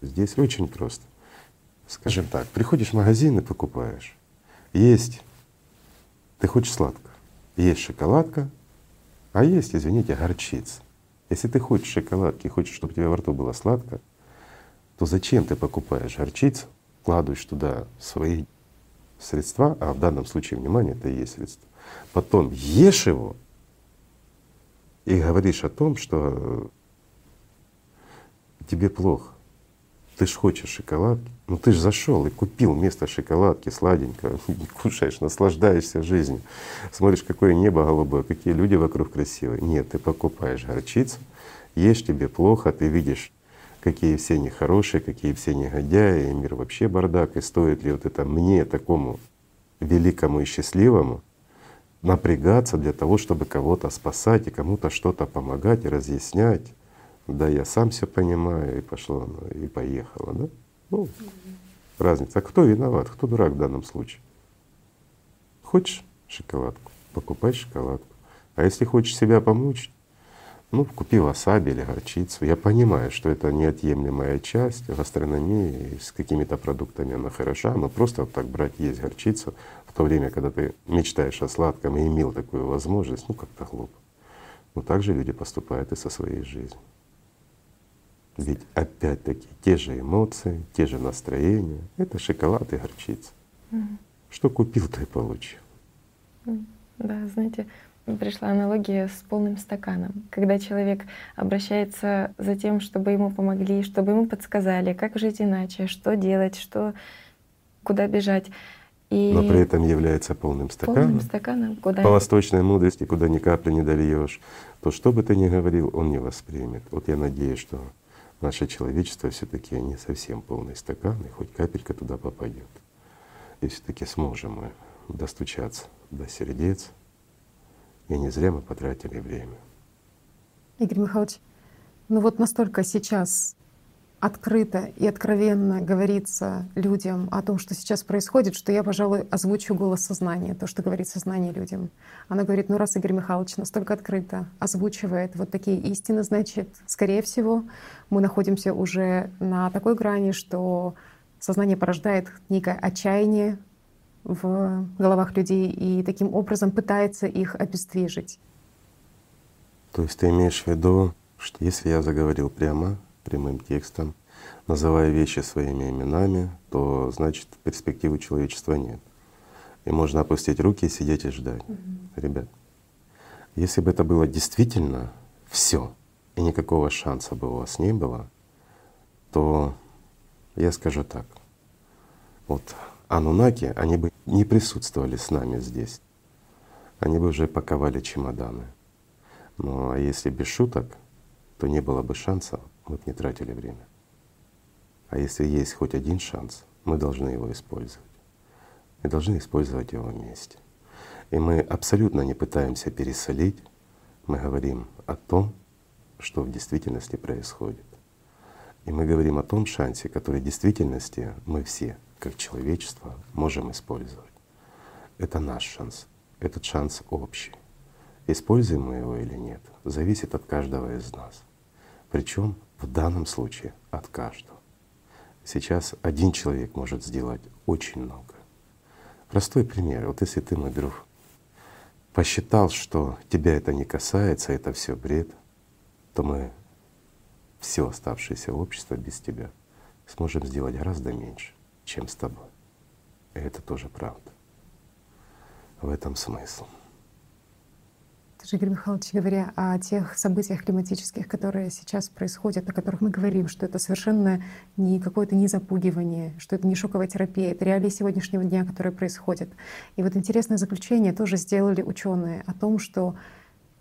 B: Здесь очень просто. Скажем так, приходишь в магазин и покупаешь. Есть, ты хочешь сладко, есть шоколадка, а есть, извините, горчица. Если ты хочешь шоколадки, хочешь, чтобы тебе во рту было сладко, то зачем ты покупаешь горчицу, вкладываешь туда свои средства, а в данном случае, внимание, это и есть средство. Потом ешь его и говоришь о том, что тебе плохо. Ты ж хочешь шоколадки. Ну ты же зашел и купил вместо шоколадки сладенько, кушаешь, наслаждаешься жизнью. Смотришь, какое небо голубое, какие люди вокруг красивые. Нет, ты покупаешь горчицу, ешь тебе плохо, ты видишь какие все нехорошие, какие все негодяи, и мир вообще бардак, и стоит ли вот это мне, такому великому и счастливому, напрягаться для того, чтобы кого-то спасать и кому-то что-то помогать и разъяснять. Да, я сам все понимаю, и пошло, и поехало, да? Ну, разница. А кто виноват, кто дурак в данном случае? Хочешь шоколадку, покупай шоколадку. А если хочешь себя помучить, Ну, купил васаби или горчицу. Я понимаю, что это неотъемлемая часть гастрономии, с какими-то продуктами она хороша, но просто вот так брать, есть горчицу в то время, когда ты мечтаешь о сладком и имел такую возможность, ну как-то глупо. Но так же люди поступают и со своей жизнью. Ведь опять-таки те же эмоции, те же настроения — это шоколад и горчица. Mm. Что купил, то и получил.
C: Да, знаете, пришла аналогия с полным стаканом. Когда человек обращается за тем, чтобы ему помогли, чтобы ему подсказали, как жить иначе, что делать, что, куда бежать.
B: И Но при этом является полным стаканом.
C: Полным стаканом, куда
B: По восточной мудрости, куда ни капли не дольешь, то что бы ты ни говорил, он не воспримет. Вот я надеюсь, что наше человечество все таки не совсем полный стакан, и хоть капелька туда попадет. И все таки сможем мы достучаться до сердец, и не зря мы потратили время.
A: Игорь Михайлович, ну вот настолько сейчас открыто и откровенно говорится людям о том, что сейчас происходит, что я, пожалуй, озвучу голос сознания, то, что говорит сознание людям. Она говорит, ну раз Игорь Михайлович настолько открыто озвучивает вот такие истины, значит, скорее всего, мы находимся уже на такой грани, что сознание порождает некое отчаяние, в головах людей и таким образом пытается их обездвижить.
B: То есть ты имеешь в виду, что если я заговорил прямо, прямым текстом, называя вещи своими именами, то значит перспективы человечества нет. И можно опустить руки и сидеть и ждать. Угу. Ребят, если бы это было действительно все, и никакого шанса бы у вас не было, то я скажу так. Вот Анунаки, они бы не присутствовали с нами здесь. Они бы уже паковали чемоданы. Ну а если без шуток, то не было бы шанса, мы бы не тратили время. А если есть хоть один шанс, мы должны его использовать. Мы должны использовать его вместе. И мы абсолютно не пытаемся пересолить, мы говорим о том, что в действительности происходит. И мы говорим о том шансе, который в действительности мы все как человечество можем использовать. Это наш шанс, этот шанс общий. Используем мы его или нет, зависит от каждого из нас. Причем в данном случае от каждого. Сейчас один человек может сделать очень много. Простой пример. Вот если ты, друг, посчитал, что тебя это не касается, это все бред, то мы все оставшееся общество без тебя сможем сделать гораздо меньше чем с тобой. И это тоже правда. В этом смысл.
A: Даже, Игорь Михайлович, говоря о тех событиях климатических, которые сейчас происходят, о которых мы говорим, что это совершенно не какое-то не запугивание, что это не шоковая терапия, это реалии сегодняшнего дня, которые происходят. И вот интересное заключение тоже сделали ученые о том, что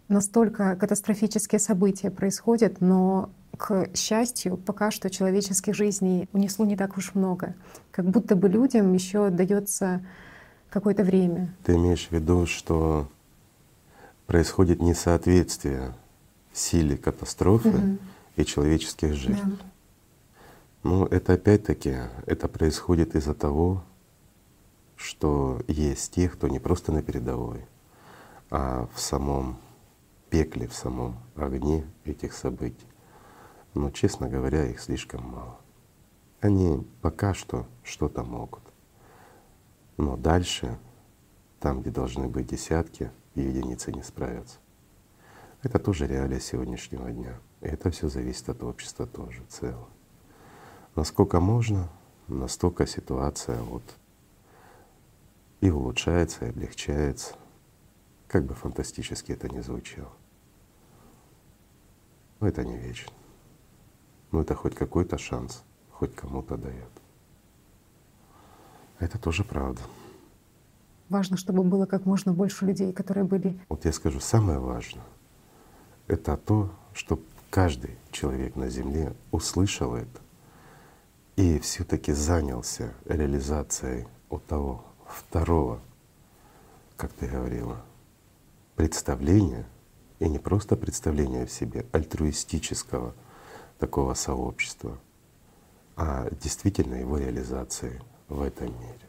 A: настолько катастрофические события происходят, но к счастью, пока что человеческих жизней унесло не так уж много. Как будто бы людям еще дается какое-то время.
B: Ты имеешь в виду, что происходит несоответствие силе катастрофы угу. и человеческих жертв. Да. Ну, это опять-таки, это происходит из-за того, что есть те, кто не просто на передовой, а в самом пекле, в самом огне этих событий но, честно говоря, их слишком мало. Они пока что что-то могут. Но дальше, там, где должны быть десятки, и единицы не справятся. Это тоже реалия сегодняшнего дня. И это все зависит от общества тоже целого. Насколько можно, настолько ситуация вот и улучшается, и облегчается, как бы фантастически это ни звучало. Но это не вечно. Но это хоть какой-то шанс, хоть кому-то дает. Это тоже правда.
A: Важно, чтобы было как можно больше людей, которые были.
B: Вот я скажу, самое важное — это то, чтобы каждый человек на Земле услышал это и все таки занялся реализацией вот того второго, как ты говорила, представления, и не просто представления в себе, альтруистического — такого сообщества, а действительно его реализации в этом мире.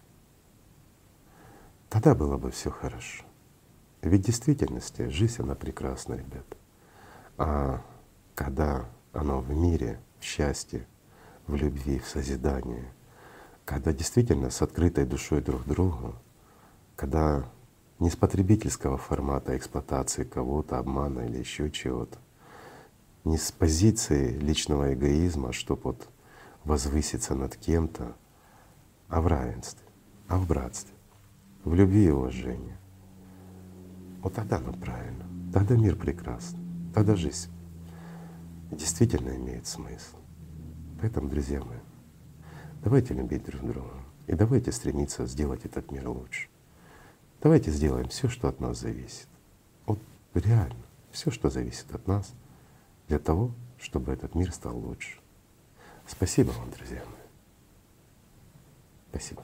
B: Тогда было бы все хорошо. Ведь в действительности жизнь, она прекрасна, ребята. А когда оно в мире, в счастье, в любви, в созидании, когда действительно с открытой душой друг к другу, когда не с потребительского формата эксплуатации кого-то, обмана или еще чего-то, не с позиции личного эгоизма, чтобы вот возвыситься над кем-то, а в равенстве, а в братстве, в любви и уважении. Вот тогда оно правильно, тогда мир прекрасен, тогда жизнь действительно имеет смысл. Поэтому, друзья мои, давайте любить друг друга и давайте стремиться сделать этот мир лучше. Давайте сделаем все, что от нас зависит. Вот реально, все, что зависит от нас, для того, чтобы этот мир стал лучше. Спасибо вам, друзья мои. Спасибо.